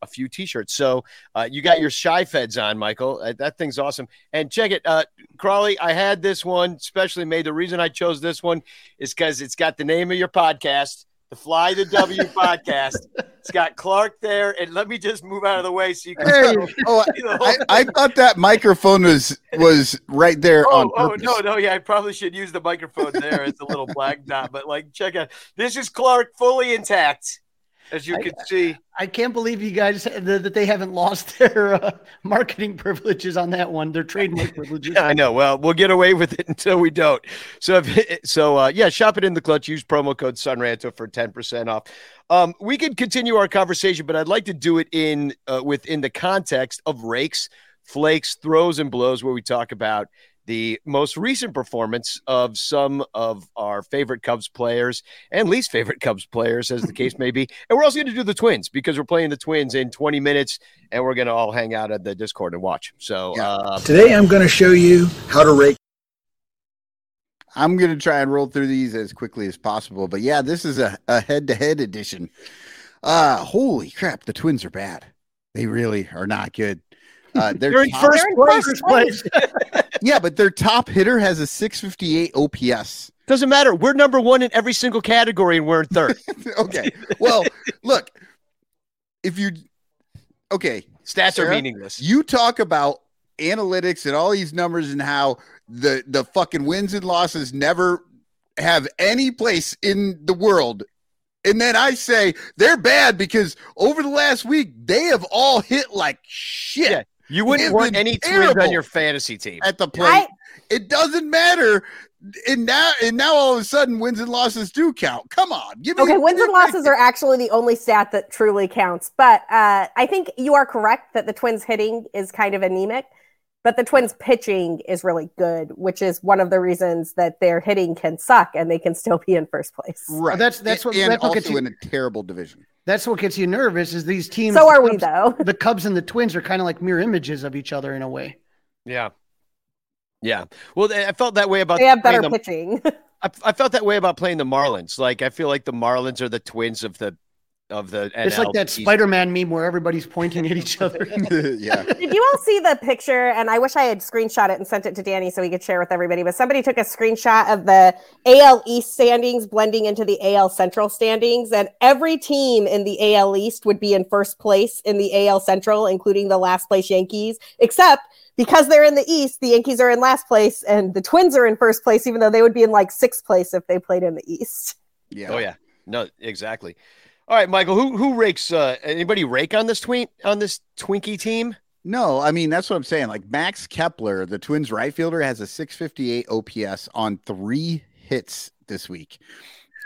a few t-shirts. So uh, you got your shy feds on, Michael. Uh, that thing's awesome. And check it, uh, Crawly. I had this one specially made. The reason I chose this one is because it's got the name of your podcast the Fly the W podcast. It's got Clark there, and let me just move out of the way so you can. Hey, oh, I, I, thought that microphone was was right there oh, on oh, purpose. Oh no, no, yeah, I probably should use the microphone there as a little black dot. But like, check out this is Clark fully intact as you I, can see. I can't believe you guys that they haven't lost their uh, marketing privileges on that one. Their trademark privileges. yeah, I know. Well, we'll get away with it until we don't. So, if, so uh, yeah, shop it in the clutch. Use promo code Sonranto for ten percent off. Um, we can continue our conversation, but I'd like to do it in uh, within the context of rakes, flakes, throws, and blows, where we talk about the most recent performance of some of our favorite Cubs players and least favorite Cubs players, as the case may be. And we're also going to do the Twins because we're playing the Twins in 20 minutes and we're going to all hang out at the Discord and watch. So yeah. uh, today I'm going to show you how to rake. I'm going to try and roll through these as quickly as possible. But yeah, this is a head to head edition Uh holy crap, the Twins are bad. They really are not good. Uh, they're, they're in top, first place. place. yeah, but their top hitter has a 658 OPS. Doesn't matter. We're number one in every single category, and we're in third. okay. Well, look, if you okay, stats Sarah, are meaningless. You talk about analytics and all these numbers and how the the fucking wins and losses never have any place in the world. And then I say they're bad because over the last week they have all hit like shit. Yeah, you wouldn't want any twins on your fantasy team at the plate. I, it doesn't matter. And now, and now, all of a sudden, wins and losses do count. Come on, give me. Okay, wins and losses are actually the only stat that truly counts. But uh, I think you are correct that the Twins' hitting is kind of anemic. But the Twins pitching is really good, which is one of the reasons that their hitting can suck and they can still be in first place. Right. That's that's what and that's also what gets you, in a terrible division. That's what gets you nervous is these teams. So are Cubs, we though. The Cubs and the Twins are kind of like mirror images of each other in a way. Yeah. Yeah. Well, I felt that way about they have better the, pitching. I, I felt that way about playing the Marlins. Like I feel like the Marlins are the Twins of the of the NL it's like that spider-man meme where everybody's pointing at each other yeah did you all see the picture and i wish i had screenshot it and sent it to danny so he could share with everybody but somebody took a screenshot of the al east standings blending into the al central standings and every team in the al east would be in first place in the al central including the last place yankees except because they're in the East, the Yankees are in last place and the Twins are in first place, even though they would be in like sixth place if they played in the East. Yeah. Oh, yeah. No, exactly. All right, Michael. Who who rakes? Uh, anybody rake on this twink on this Twinkie team? No, I mean that's what I'm saying. Like Max Kepler, the Twins right fielder, has a 658 OPS on three hits this week.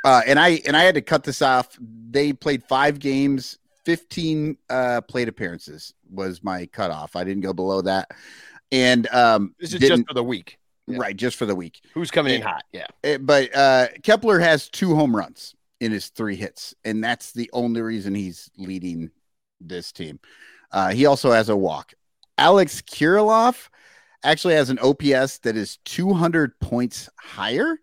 Uh, and I and I had to cut this off. They played five games, 15 uh, plate appearances was my cutoff. I didn't go below that. And um, this is just for the week, yeah. right? Just for the week. Who's coming and, in hot? Yeah. It, but uh, Kepler has two home runs in his three hits, and that's the only reason he's leading this team. Uh, he also has a walk. Alex Kirilloff actually has an OPS that is 200 points higher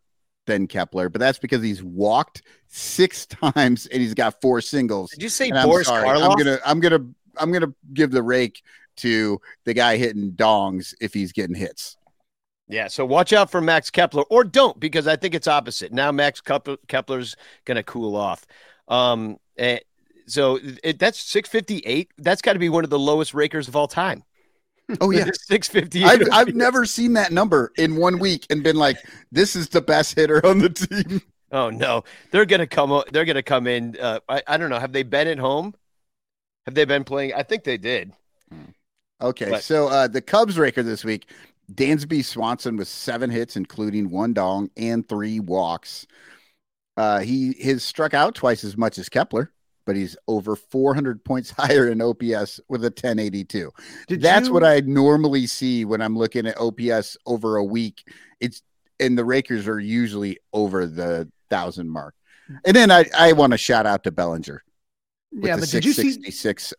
than Kepler, but that's because he's walked six times and he's got four singles. Did you say Boris I'm, I'm gonna, I'm gonna, I'm gonna give the rake to the guy hitting dongs if he's getting hits. Yeah, so watch out for Max Kepler, or don't because I think it's opposite. Now Max Kepler's going to cool off. Um, eh, so it, that's six fifty eight. That's got to be one of the lowest rakers of all time. Oh yeah, six fifty. I've, I've never seen that number in one week and been like, "This is the best hitter on the team." Oh no, they're gonna come. They're gonna come in. Uh, I, I don't know. Have they been at home? Have they been playing? I think they did. Okay, but, so uh, the Cubs raker this week Dansby Swanson with seven hits, including one dong and three walks. Uh, he has struck out twice as much as Kepler, but he's over 400 points higher in OPS with a 1082. Did That's you... what I normally see when I'm looking at OPS over a week. It's and the Rakers are usually over the thousand mark. And then I, I want to shout out to Bellinger. yeah, but did you see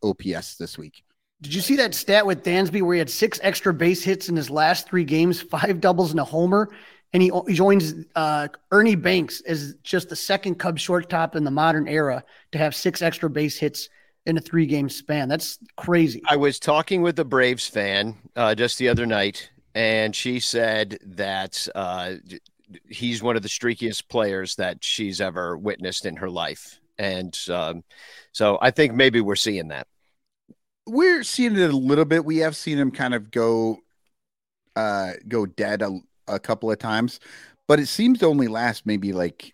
OPS this week? Did you see that stat with Dansby where he had six extra base hits in his last three games, five doubles and a homer? And he, he joins uh, Ernie Banks as just the second Cubs shortstop in the modern era to have six extra base hits in a three game span. That's crazy. I was talking with a Braves fan uh, just the other night, and she said that uh, he's one of the streakiest players that she's ever witnessed in her life. And um, so I think maybe we're seeing that we're seeing it a little bit. We have seen him kind of go uh go dead a, a couple of times, but it seems to only last maybe like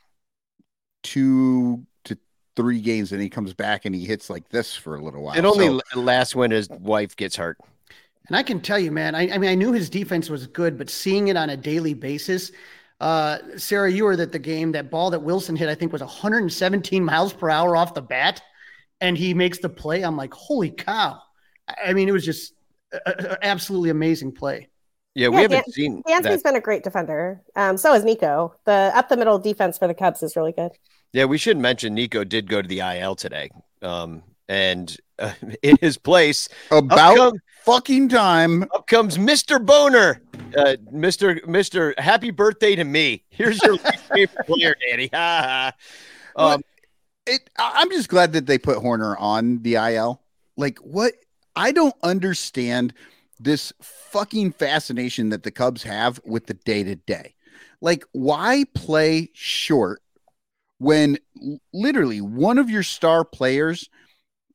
two to three games and he comes back and he hits like this for a little while. It only so, lasts when his wife gets hurt. And I can tell you, man, I, I mean, I knew his defense was good, but seeing it on a daily basis, uh, Sarah, you were at the game. That ball that Willson hit, I think, was 117 miles per hour off the bat and he makes the play. I'm like, holy cow. I mean, it was just an absolutely amazing play. Yeah, we yeah, haven't Dan- seen. Dansby's been a great defender. Um, so is Nico. The up the middle defense for the Cubs is really good. Yeah, we should mention Nico did go to the IL today. Um, and uh, in his place, about come, fucking time, up comes Mr. Boner, uh, Mr. Mr. Happy birthday to me. Here's your favorite player, Danny. um, it. I'm just glad that they put Hoerner on the IL. Like what? I don't understand this fucking fascination that the Cubs have with the day to day. Like, why play short when literally one of your star players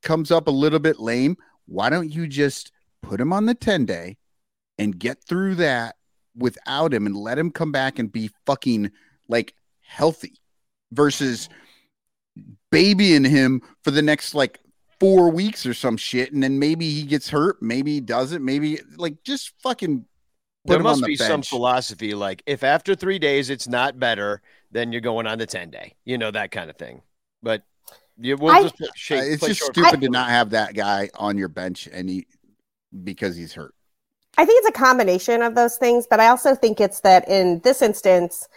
comes up a little bit lame? Why don't you just put him on the 10 day and get through that without him and let him come back and be fucking like healthy versus babying him for the next like four weeks or some shit, and then maybe he gets hurt, maybe he doesn't, maybe like just fucking. there must the be bench. some philosophy like if after three days it's not better, then you're going on the ten day, you know that kind of thing. But you will I, just shake, uh, it's just stupid I, to not have that guy on your bench and he because he's hurt. I think it's a combination of those things, but I also think it's that in this instance,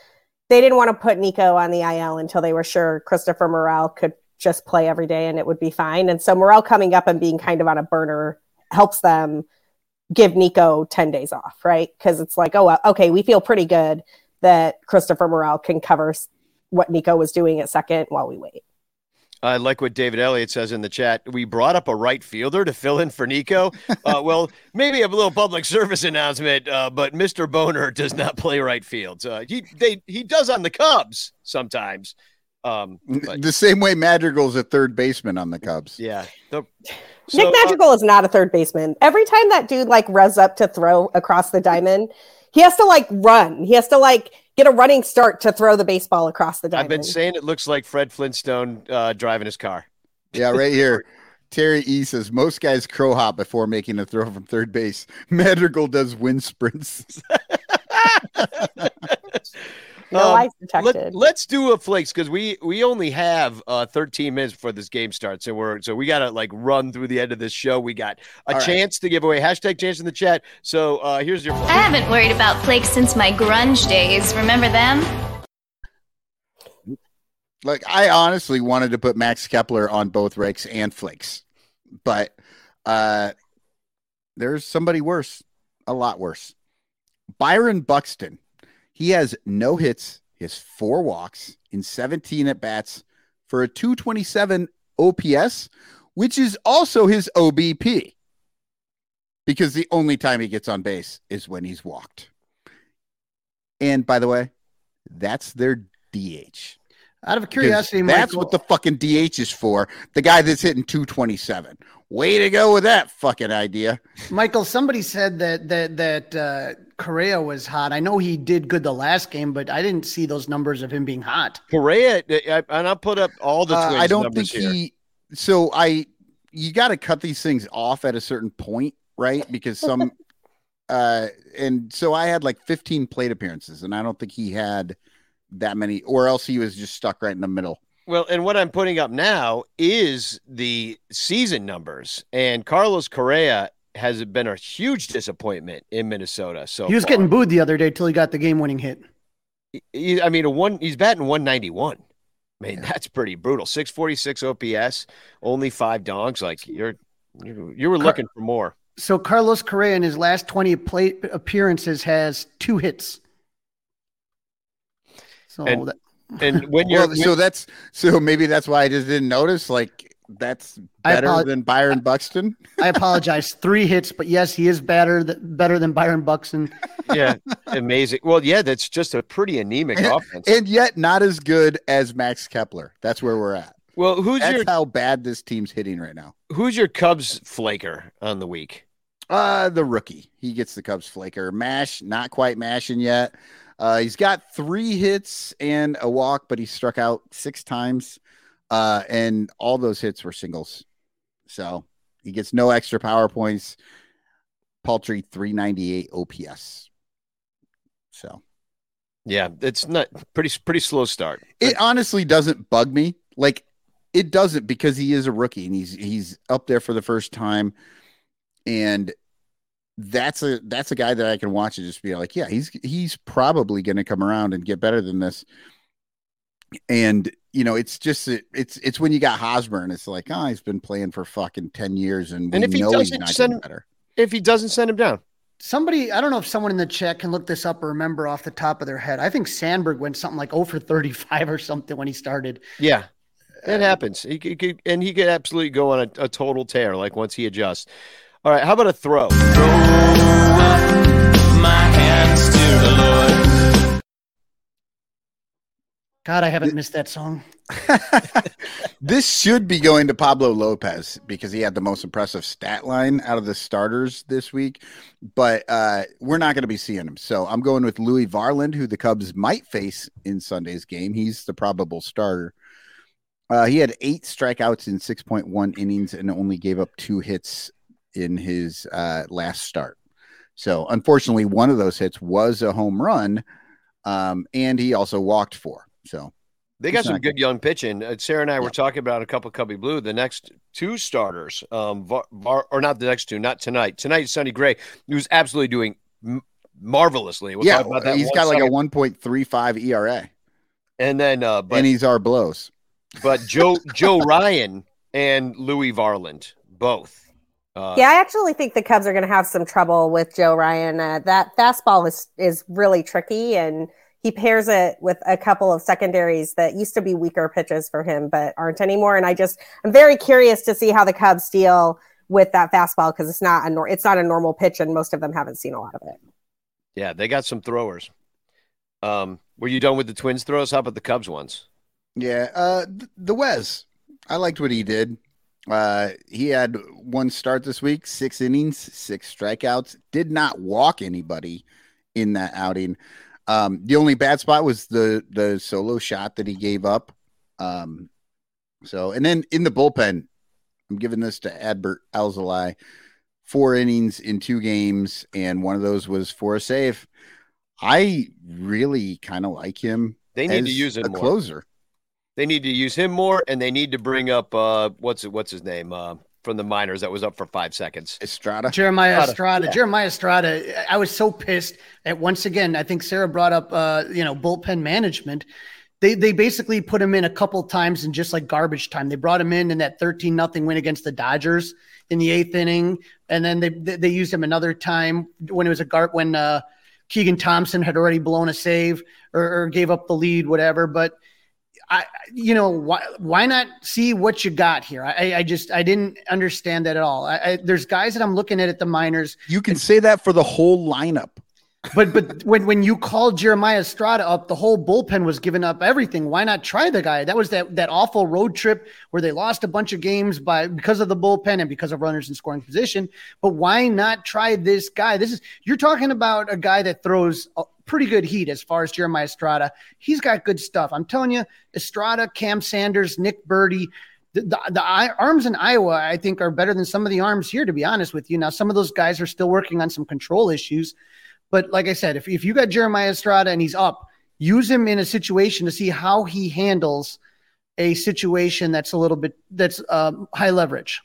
they didn't want to put Nico on the IL until they were sure Christopher Morel could just play every day and it would be fine. And so Morel coming up and being kind of on a burner helps them give Nico 10 days off, right? Because it's like, oh, okay, we feel pretty good that Christopher Morel can cover what Nico was doing at second while we wait. I like what David Elliott says in the chat. We brought up a right fielder to fill in for Nico. Uh, well, maybe a little public service announcement, uh, but Mr. Boner does not play right field. Uh, he they he does on the Cubs sometimes, um, but, the same way Madrigal's a third baseman on the Cubs. Yeah. The, so, Nick uh, Madrigal uh, is not a third baseman. Every time that dude like revs up to throw across the diamond, he has to like run. He has to like get a running start to throw the baseball across the diamond. I've been saying it looks like Fred Flintstone uh, driving his car. Yeah, right here. Terry E says most guys crow hop before making a throw from third base. Madrigal does wind sprints. No um, detected. Let, us do a flakes because we we only have uh 13 minutes before this game starts, and we're so we gotta like run through the end of this show. We got a All chance right. to give away hashtag chance in the chat. So uh here's your. I haven't worried about flakes since my grunge days. Remember them? Like I honestly wanted to put Max Kepler on both rakes and flakes, but uh there's somebody worse, a lot worse. Byron Buxton he has no hits, he has four walks in 17 at bats for a 227 OPS, which is also his OBP because the only time he gets on base is when he's walked. And by the way, that's their DH. Out of curiosity, that's what the fucking DH is for. The guy that's hitting 227. Way to go with that fucking idea, Michael. Somebody said that that that uh, Correa was hot. I know he did good the last game, but I didn't see those numbers of him being hot. Correa, and I'll put up all the. Uh, I don't think here. he. So I, you got to cut these things off at a certain point, right? Because some, uh, and so I had like 15 plate appearances, and I don't think he had that many, or else he was just stuck right in the middle. Well, and what I'm putting up now is the season numbers, and Carlos Correa has been a huge disappointment in Minnesota. So he was far. getting booed the other day till he got the game-winning hit. He, I mean, a one he's batting 191. I mean, that's pretty brutal. 646 OPS, only five dogs. Like you're, you, you were looking for more. So Carlos Correa in his last 20 plate appearances has two hits. So and, that, and when you're well, so that's so maybe that's why I just didn't notice. Like that's better than Byron Buxton. I apologize. Three hits, but yes, he is better th- better than Byron Buxton. Yeah, amazing. Well, yeah, that's just a pretty anemic and, offense, and yet not as good as Max Kepler. That's where we're at. Well, who's that's your how bad this team's hitting right now? Who's your Cubs flaker on the week? Uh the rookie. He gets the Cubs flaker. Mash, not quite mashing yet. Uh, he's got three hits and a walk, but he struck out six times. Uh, and all those hits were singles. So he gets no extra power points. Paltry 398 OPS. So yeah, it's not pretty pretty slow start. It honestly doesn't bug me. Like it doesn't because he is a rookie and he's he's up there for the first time. And that's a that's a guy that I can watch and just be like, yeah, he's he's probably going to come around and get better than this. And you know, it's just it's it's when you got Hosmer, and it's like, oh, he's been playing for fucking ten years, and, and if he doesn't send, better. If he doesn't send him down, somebody I don't know if someone in the chat can look this up or remember off the top of their head. I think Sandberg went something like oh over thirty five or something when he started. Yeah, It uh, happens. He could, and he could absolutely go on a, a, total tear, like once he adjusts. All right, how about a throw? God, I haven't missed that song. this should be going to Pablo Lopez because he had the most impressive stat line out of the starters this week. But uh, we're not going to be seeing him. So I'm going with Louis Varland, who the Cubs might face in Sunday's game. He's the probable starter. Uh, he had eight strikeouts in 6.1 innings and only gave up two hits in his uh, last start. So unfortunately, one of those hits was a home run. Um, and he also walked four. So they got some good young pitching. Uh, Sarah and I were talking about a couple of Cubby Blue. The next two starters, um, Var, Var, or not the next two, not tonight. Tonight, Sonny Gray, who's absolutely doing m- marvelously. We'll yeah, he's got like a one point three five ERA, and then uh, but, and he's our blows. But Joe Joe Ryan and Louis Varland both. Uh, yeah, I actually think the Cubs are going to have some trouble with Joe Ryan. Uh, that fastball is is really tricky and he pairs it with a couple of secondaries that used to be weaker pitches for him, but aren't anymore. And I just, I'm very curious to see how the Cubs deal with that fastball because it's not a nor- it's not a normal pitch, and most of them haven't seen a lot of it. Yeah, they got some throwers. Um, were you done with the Twins throws? How about the Cubs ones? Yeah, uh, the Wes, I liked what he did. Uh, he had one start this week, six innings, six strikeouts, did not walk anybody in that outing. Um, the only bad spot was the the solo shot that he gave up. Um, so and then in the bullpen, I'm giving this to Adbert Alzolay. Four innings in two games, and one of those was for a save. I really kind of like him. They need to use it a more. closer. They need to use him more, and they need to bring up uh, what's what's his name? Uh, from the minors that was up for five seconds. Estrada. Jeremiah Estrada. Estrada. Yeah. Jeremiah Estrada. I was so pissed at once again. I think Sarah brought up, uh, you know, bullpen management. They they basically put him in a couple times in just like garbage time. They brought him in in that thirteen nothing win against the Dodgers in the eighth inning, and then they they used him another time when it was a guard when uh, Keegan Thompson had already blown a save or, or gave up the lead, whatever. But I, you know, why why not see what you got here? I, I just I didn't understand that at all. I, I, there's guys that I'm looking at at the minors. You can say that for the whole lineup. But but when when you called Jeremiah Estrada up, the whole bullpen was giving up everything. Why not try the guy? That was that that awful road trip where they lost a bunch of games by because of the bullpen and because of runners in scoring position. But why not try this guy? This is you're talking about a guy that throws pretty good heat as far as Jeremiah Estrada. He's got good stuff. I'm telling you, Estrada, Cam Sanders, Nick Burdi. the, the, the, arms in Iowa, I think, are better than some of the arms here, to be honest with you. Now, some of those guys are still working on some control issues. But like I said, if, if you got Jeremiah Estrada and he's up, use him in a situation to see how he handles a situation that's a little bit that's um, high leverage.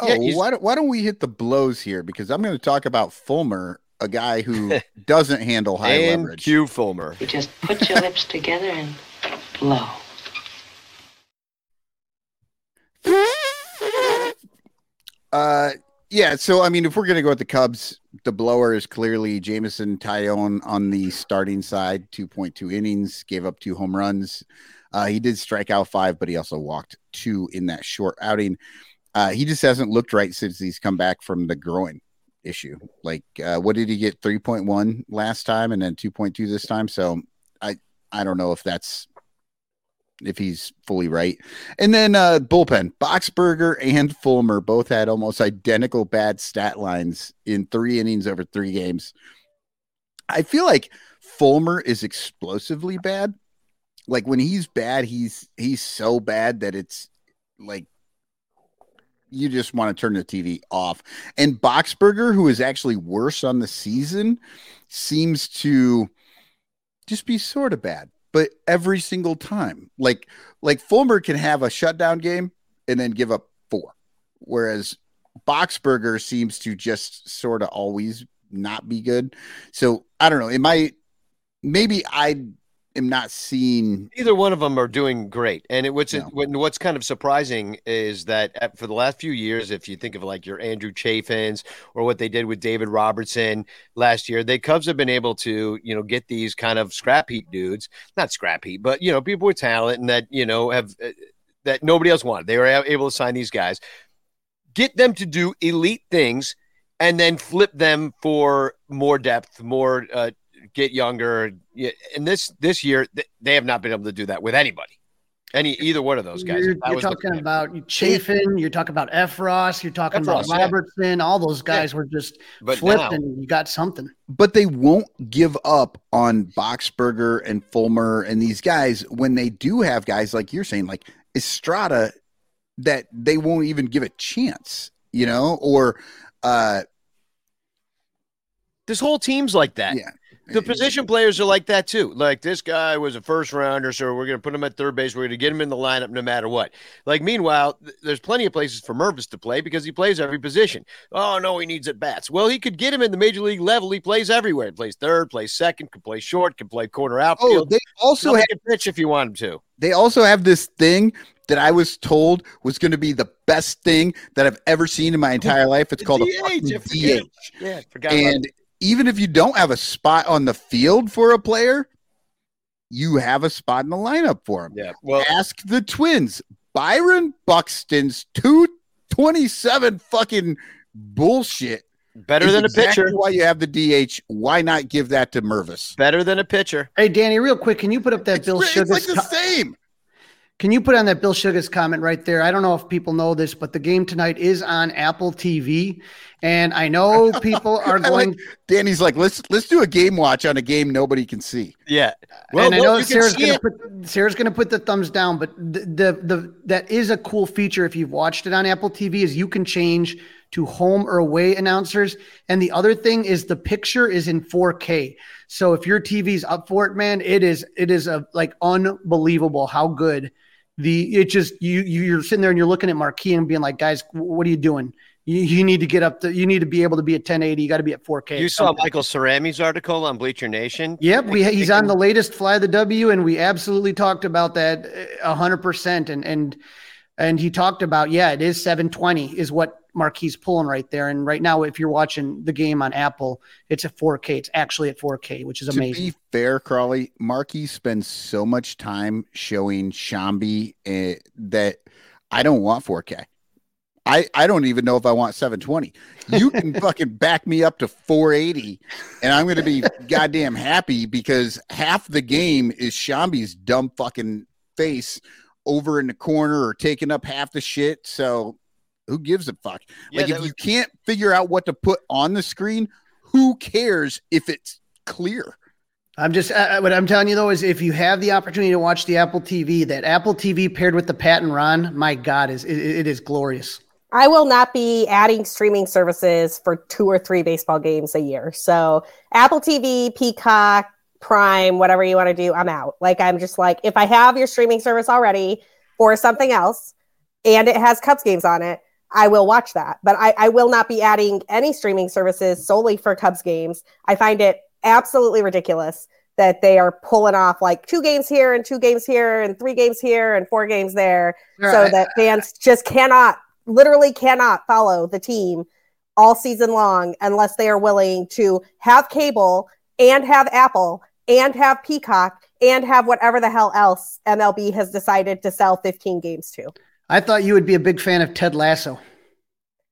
Oh, yeah, why, don't, why don't we hit the blows here? Because I'm going to talk about Fulmer a guy who doesn't handle high and leverage. Q Fulmer. You just put your lips together and blow. Uh, yeah. So I mean, if we're gonna go with the Cubs, the blower is clearly Jameson Taillon on the starting side. Two point two innings, gave up two home runs. Uh, he did strike out five, but he also walked two in that short outing. Uh, he just hasn't looked right since he's come back from the groin issue. Like, uh, what did he get? 3.1 last time and then 2.2 this time. So I, I don't know if that's, if he's fully right. And then uh, bullpen, Boxberger and Fulmer both had almost identical bad stat lines in three innings over three games. I feel like Fulmer is explosively bad. Like when he's bad, he's he's so bad that it's like you just want to turn the TV off. And Boxberger, who is actually worse on the season, seems to just be sort of bad. But every single time, like like Fulmer can have a shutdown game and then give up four, whereas Boxberger seems to just sort of always not be good. So I don't know. It might maybe I am not seeing either one of them are doing great. And it, what's no. what's kind of surprising is that for the last few years, if you think of like your Andrew Chafins or what they did with David Robertson last year, the Cubs have been able to you know get these kind of scrap heap dudes, not scrap heap, but you know people with talent and that you know have uh, that nobody else wanted. They were able to sign these guys, get them to do elite things, and then flip them for more depth, more uh, get younger. And this this year, they have not been able to do that with anybody. Any either one of those guys. You're, you're talking about Chafin, you're talking about Effross, you're talking Effross, about Robertson. Yeah. All those guys yeah. were just but flipped, now, and you got something. But they won't give up on Boxberger and Fulmer and these guys when they do have guys like you're saying, like Estrada, that they won't even give a chance, you know, or uh this whole team's like that. Yeah the position players are like that too. Like this guy was a first rounder, so we're going to put him at third base. We're going to get him in the lineup no matter what. Like meanwhile, th- there's plenty of places for Mervis to play because he plays every position. Oh no, he needs at bats. Well, he could get him in the major league level. He plays everywhere. He plays third, plays second, can play short, can play corner oh, outfield. Oh, they also have a pitch if you want him to. They also have this thing that I was told was going to be the best thing that I've ever seen in my entire life. It's called DH, a DH. Yeah, forgot and even if you don't have a spot on the field for a player, you have a spot in the lineup for him. Yeah. Well, ask the Twins. Byron Buxton's 227 fucking bullshit. Better than exactly a pitcher. Why you have the DH? Why not give that to Mervis? Better than a pitcher. Hey, Danny, real quick, can you put up that it's, Bill Sugar? It's like the same. Can you put on that Bill Sugar's comment right there? I don't know if people know this, but the game tonight is on Apple TV, and I know people are going. like, Danny's like, let's let's do a game watch on a game nobody can see. Yeah, well, and I know Sarah's going to put Sarah's going to put the thumbs down, but the, the the that is a cool feature if you've watched it on Apple TV is you can change to home or away announcers, and the other thing is the picture is in 4K. So if your TV's up for it, man, it is it is a like unbelievable how good the it just you you're sitting there and you're looking at Marquee and being like, guys, what are you doing? You, you need to get up to you need to be able to be at 1080. You got to be at 4K. You saw Michael Cerami's article on Bleacher Nation. Yep, we he's on the latest Fly the W, and we absolutely talked about that hundred percent. And and and he talked about yeah, it is 720 is what Marquee pulling right there. And right now, if you're watching the game on Apple, it's at 4K. It's actually at 4K, which is amazing. To be fair, Crawly, Marquee spends so much time showing Sciambi uh, that I don't want 4K. I, I don't even know if I want 720. You can fucking back me up to 480, and I'm going to be goddamn happy because half the game is Sciambi's dumb fucking face over in the corner or taking up half the shit. So who gives a fuck? Yeah, like if was- you can't figure out what to put on the screen, who cares if it's clear? I'm just uh, what I'm telling you though is if you have the opportunity to watch the Apple TV, that Apple TV paired with the Pat and Ron, my God, is it, it is glorious. I will not be adding streaming services for two or three baseball games a year. So Apple TV, Peacock, Prime, whatever you want to do, I'm out. Like I'm just like if I have your streaming service already or something else, and it has Cubs games on it, I will watch that. But I, I will not be adding any streaming services solely for Cubs games. I find it absolutely ridiculous that they are pulling off like two games here and two games here and three games here and four games there right. so that fans just cannot literally cannot follow the team all season long unless they are willing to have cable and have Apple and have Peacock and have whatever the hell else MLB has decided to sell 15 games to. I thought you would be a big fan of Ted Lasso.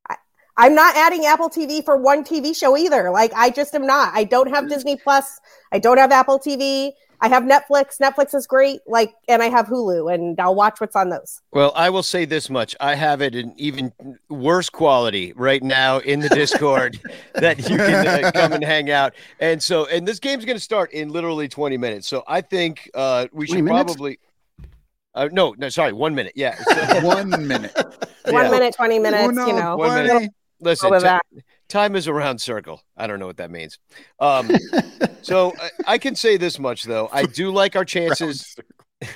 I, am not adding Apple TV for one TV show either. Like I just am not. I don't have mm. Disney Plus. I don't have Apple TV. I have Netflix. Netflix is great. Like, and I have Hulu, and I'll watch what's on those. Well, I will say this much: I have it in even worse quality right now in the Discord that you can uh, come and hang out. And so, and this game's going to start in literally 20 minutes. So I think uh, we should probably. Uh, no, no, sorry, one minute. Yeah, one minute. One yeah. minute, twenty minutes. you know, one minute. Listen, t- time is a round circle. I don't know what that means. Um, so I, I, can say this much though: I do like our chances.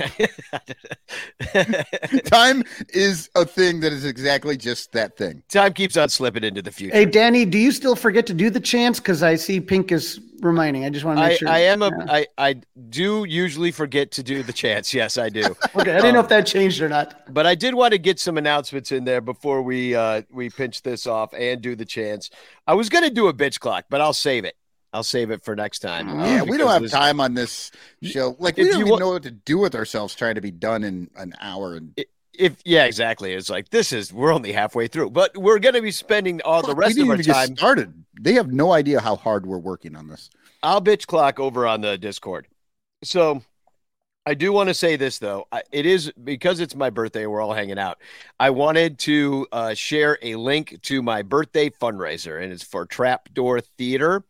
time is a thing that is exactly just that thing. Time keeps on slipping into the future. Hey, Danny, do you still forget to do the chance? Because I see Pink is reminding. I just want to make I, sure. I am a. Yeah. I I do usually forget to do the chants. Yes, I do. okay, I didn't um, know if that changed or not. But I did want to get some announcements in there before we uh we pinch this off and do the chants. I was going to do a bitch clock, but I'll save it. I'll save it for next time. Yeah, uh, we don't have this, time on this show. Like we don't even know what to do with ourselves trying to be done in an hour and. It, if yeah, exactly. It's like this is we're only halfway through, but we're going to be spending all the rest of our time. started. They have no idea how hard we're working on this. I'll bitch clock over on the Discord. So I do want to say this though. It is because it's my birthday. We're all hanging out. I wanted to uh, share a link to my birthday fundraiser, and it's for Trapdoor Theater,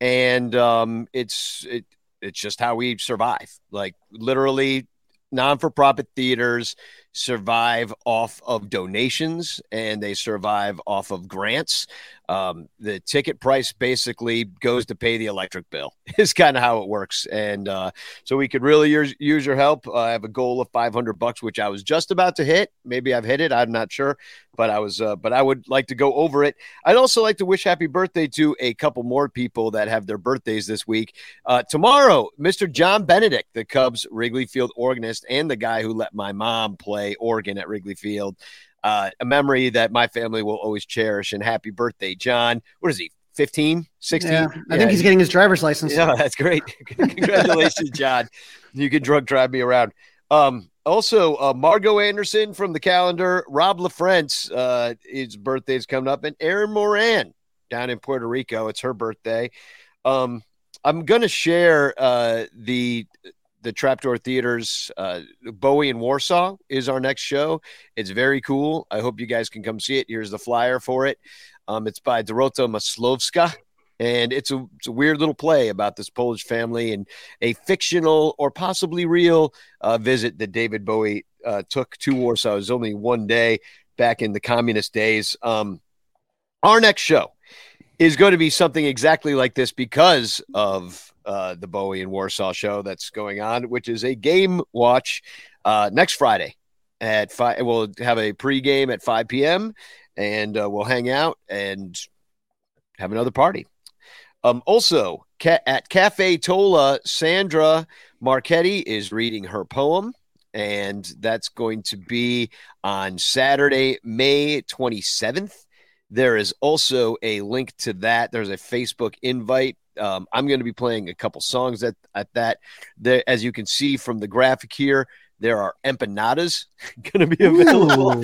and um, it's it, it's just how we survive. Like literally, non for profit theaters survive off of donations and they survive off of grants. Um, the ticket price basically goes to pay the electric bill. Is kind of how it works, and uh, so we could really use, use your help. Uh, I have a goal of 500 bucks, which I was just about to hit. Maybe I've hit it. I'm not sure, but I was. Uh, but I would like to go over it. I'd also like to wish happy birthday to a couple more people that have their birthdays this week. Uh, tomorrow, Mr. John Benedict, the Cubs Wrigley Field organist, and the guy who let my mom play organ at Wrigley Field uh, a memory that my family will always cherish. And happy birthday, John. What is he? 15, 16? Yeah, I yeah. think he's getting his driver's license. Yeah, that's great. Congratulations, John. You can drug drive me around. Um, also, uh, Margot Anderson from the calendar, Rob LaFrance, uh, his birthday is coming up, and Erin Moran down in Puerto Rico. It's her birthday. Um, I'm going to share uh, the the Trapdoor Theaters. Uh, Bowie in Warsaw is our next show. It's very cool. I hope you guys can come see it. Here's the flyer for it. Um, it's by Dorota Maslowska. And it's a, it's a weird little play about this Polish family and a fictional or possibly real uh, visit that David Bowie uh, took to Warsaw. It was only one day back in the communist days. Um, our next show is going to be something exactly like this because of uh, the Bowie and Warsaw show that's going on, which is a game watch uh, next Friday at five. We'll have a pregame at 5 p.m. and uh, we'll hang out and have another party. Um, also, ca- at Cafe Tola, Sandra Marchetti is reading her poem, and that's going to be on Saturday, May 27th. There is also a link to that. There's a Facebook invite um, I'm going to be playing a couple songs at, at that. There, as you can see from the graphic here, there are empanadas going to be available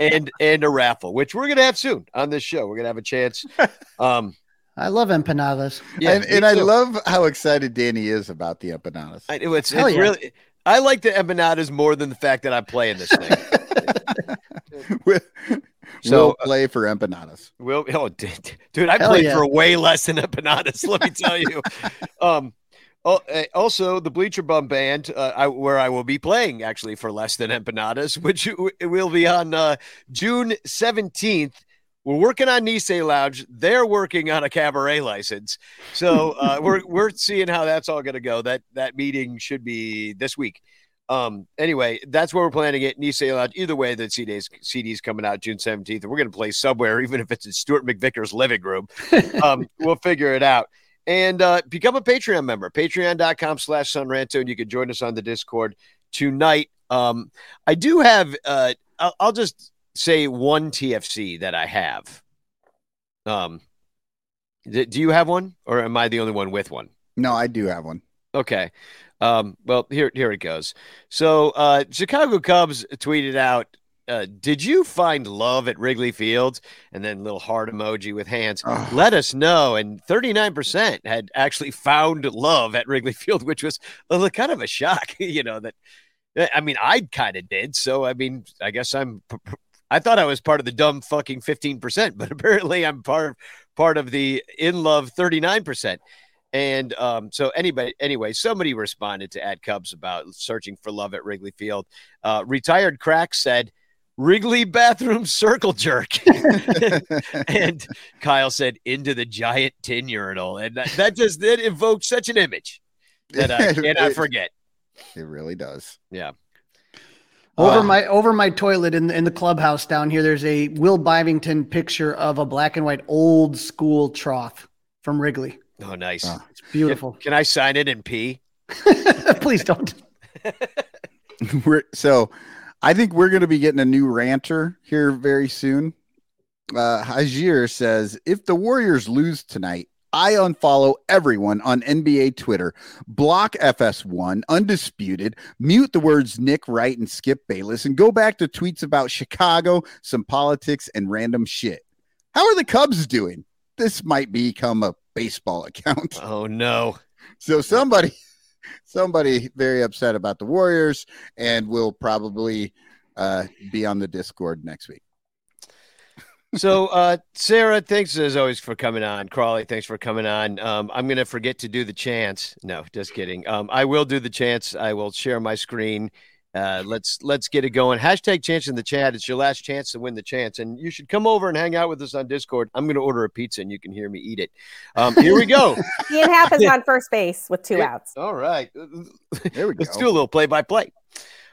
and and a raffle, which we're going to have soon on this show. We're going to have a chance. Um, I love empanadas. Yeah, and, and I love how excited Danny is about the empanadas. I, it's, it's yeah. really. I like the empanadas more than the fact that I'm playing this thing. So we'll play for empanadas. Will oh, dude, dude I Hell played yeah. for way less than empanadas. Let me tell you. um, oh, eh, also the Bleacher Bum Band, uh, I, where I will be playing actually for less than empanadas, which will be on uh, June seventeenth. We're working on Nisei Lounge. They're working on a cabaret license, so uh, we're we're seeing how that's all going to go. That that meeting should be this week. Um, anyway, that's where we're planning it. Nisei Lounge. Either way, the CD's CD's coming out June 17th. and We're gonna play somewhere, even if it's in Stuart McVicker's living room. Um, we'll figure it out. And uh, become a Patreon member, patreon.com slash sonranto, and you can join us on the Discord tonight. Um, I do have uh I'll, I'll just say one TFC that I have. Um do you have one or am I the only one with one? No, I do have one. Okay. Um, well, here here it goes. So, uh, Chicago Cubs tweeted out, uh, "Did you find love at Wrigley Field?" And then little heart emoji with hands. Let us know. And thirty nine percent had actually found love at Wrigley Field, which was a, kind of a shock. you know that. I mean, I kind of did. So, I mean, I guess I'm. I thought I was part of the dumb fucking fifteen percent, but apparently I'm part part of the in love thirty nine percent. And um, so anybody, anyway, somebody responded to Ad Cubs about searching for love at Wrigley Field. Uh, retired crack said, Wrigley bathroom circle jerk. and Kyle said, into the giant tin urinal. And that, that just that evoked such an image that I cannot forget. It really does. Yeah. Over uh, my over my toilet in the, in the clubhouse down here, there's a Will Byington picture of a black and white old school trough from Wrigley. Oh, nice. Oh, it's beautiful. Can, can I sign it in P? Please don't. we're so I think we're going to be getting a new ranter here very soon. Uh, Hajir says if the Warriors lose tonight, I unfollow everyone on NBA Twitter, block FS1, undisputed, mute the words Nick Wright and Skip Bayless, and go back to tweets about Chicago, some politics, and random shit. How are the Cubs doing? This might become a baseball account. Oh no. So somebody somebody very upset about the Warriors and will probably uh, be on the Discord next week. So uh, sarah thanks as always for coming on. Crawly thanks for coming on. Um, i'm gonna forget to do the chance no just kidding. Um, i will do the chance i will share my screen uh, let's let's get it going. Hashtag chance in the chat. It's your last chance to win the chance. And you should come over and hang out with us on discord. I'm gonna order a pizza and you can hear me eat it. Um, here we go. Ian Happ is on first base with two outs. All right. There we go. let's do a little play-by-play.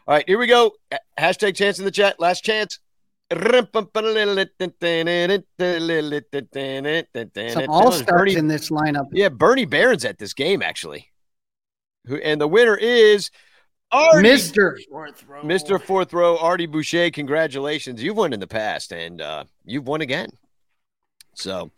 All right here we go. Hashtag chance in the chat. Last chance. Some all stars in this lineup. Yeah, Bernie Barron's at this game actually. Who and the winner is Artie, Mr. Fourth Row. Mr. Fourth Row, Artie Boucher. Congratulations. You've won in the past and uh, you've won again. So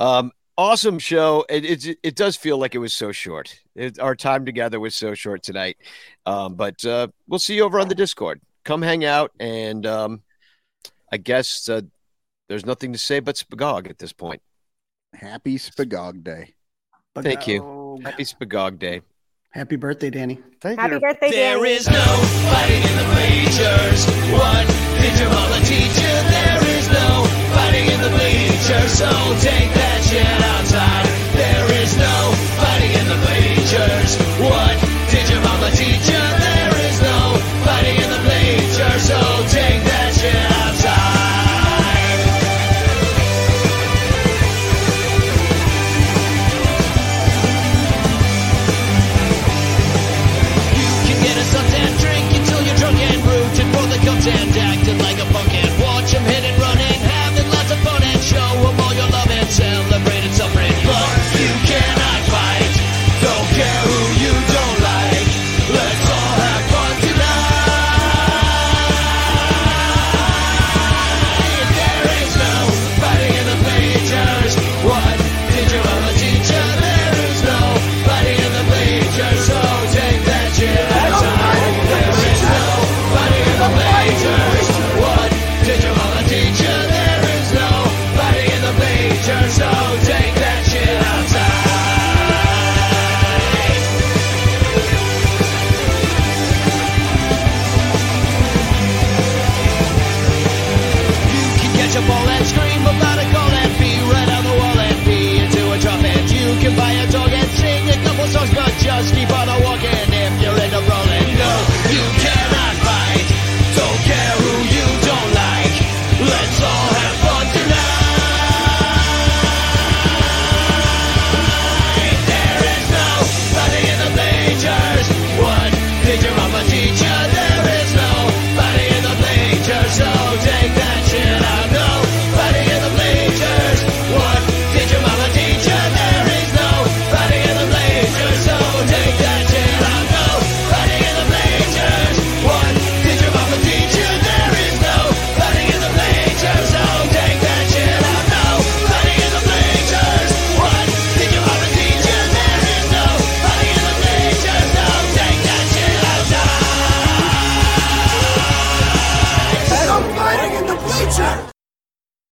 um, awesome show. It, it, it does feel like it was so short. It, our time together was so short tonight. Um, but uh, we'll see you over on the Discord. Come hang out and um, I guess uh, there's nothing to say but Spagog at this point. Happy Spagog Day. Thank you. Happy Spagog Day. Happy birthday, Danny. Thank Happy you. birthday, There Danny. is no fighting in the bleachers. One pitcher, all a teacher. There is no fighting in the bleachers. So take that shit outside.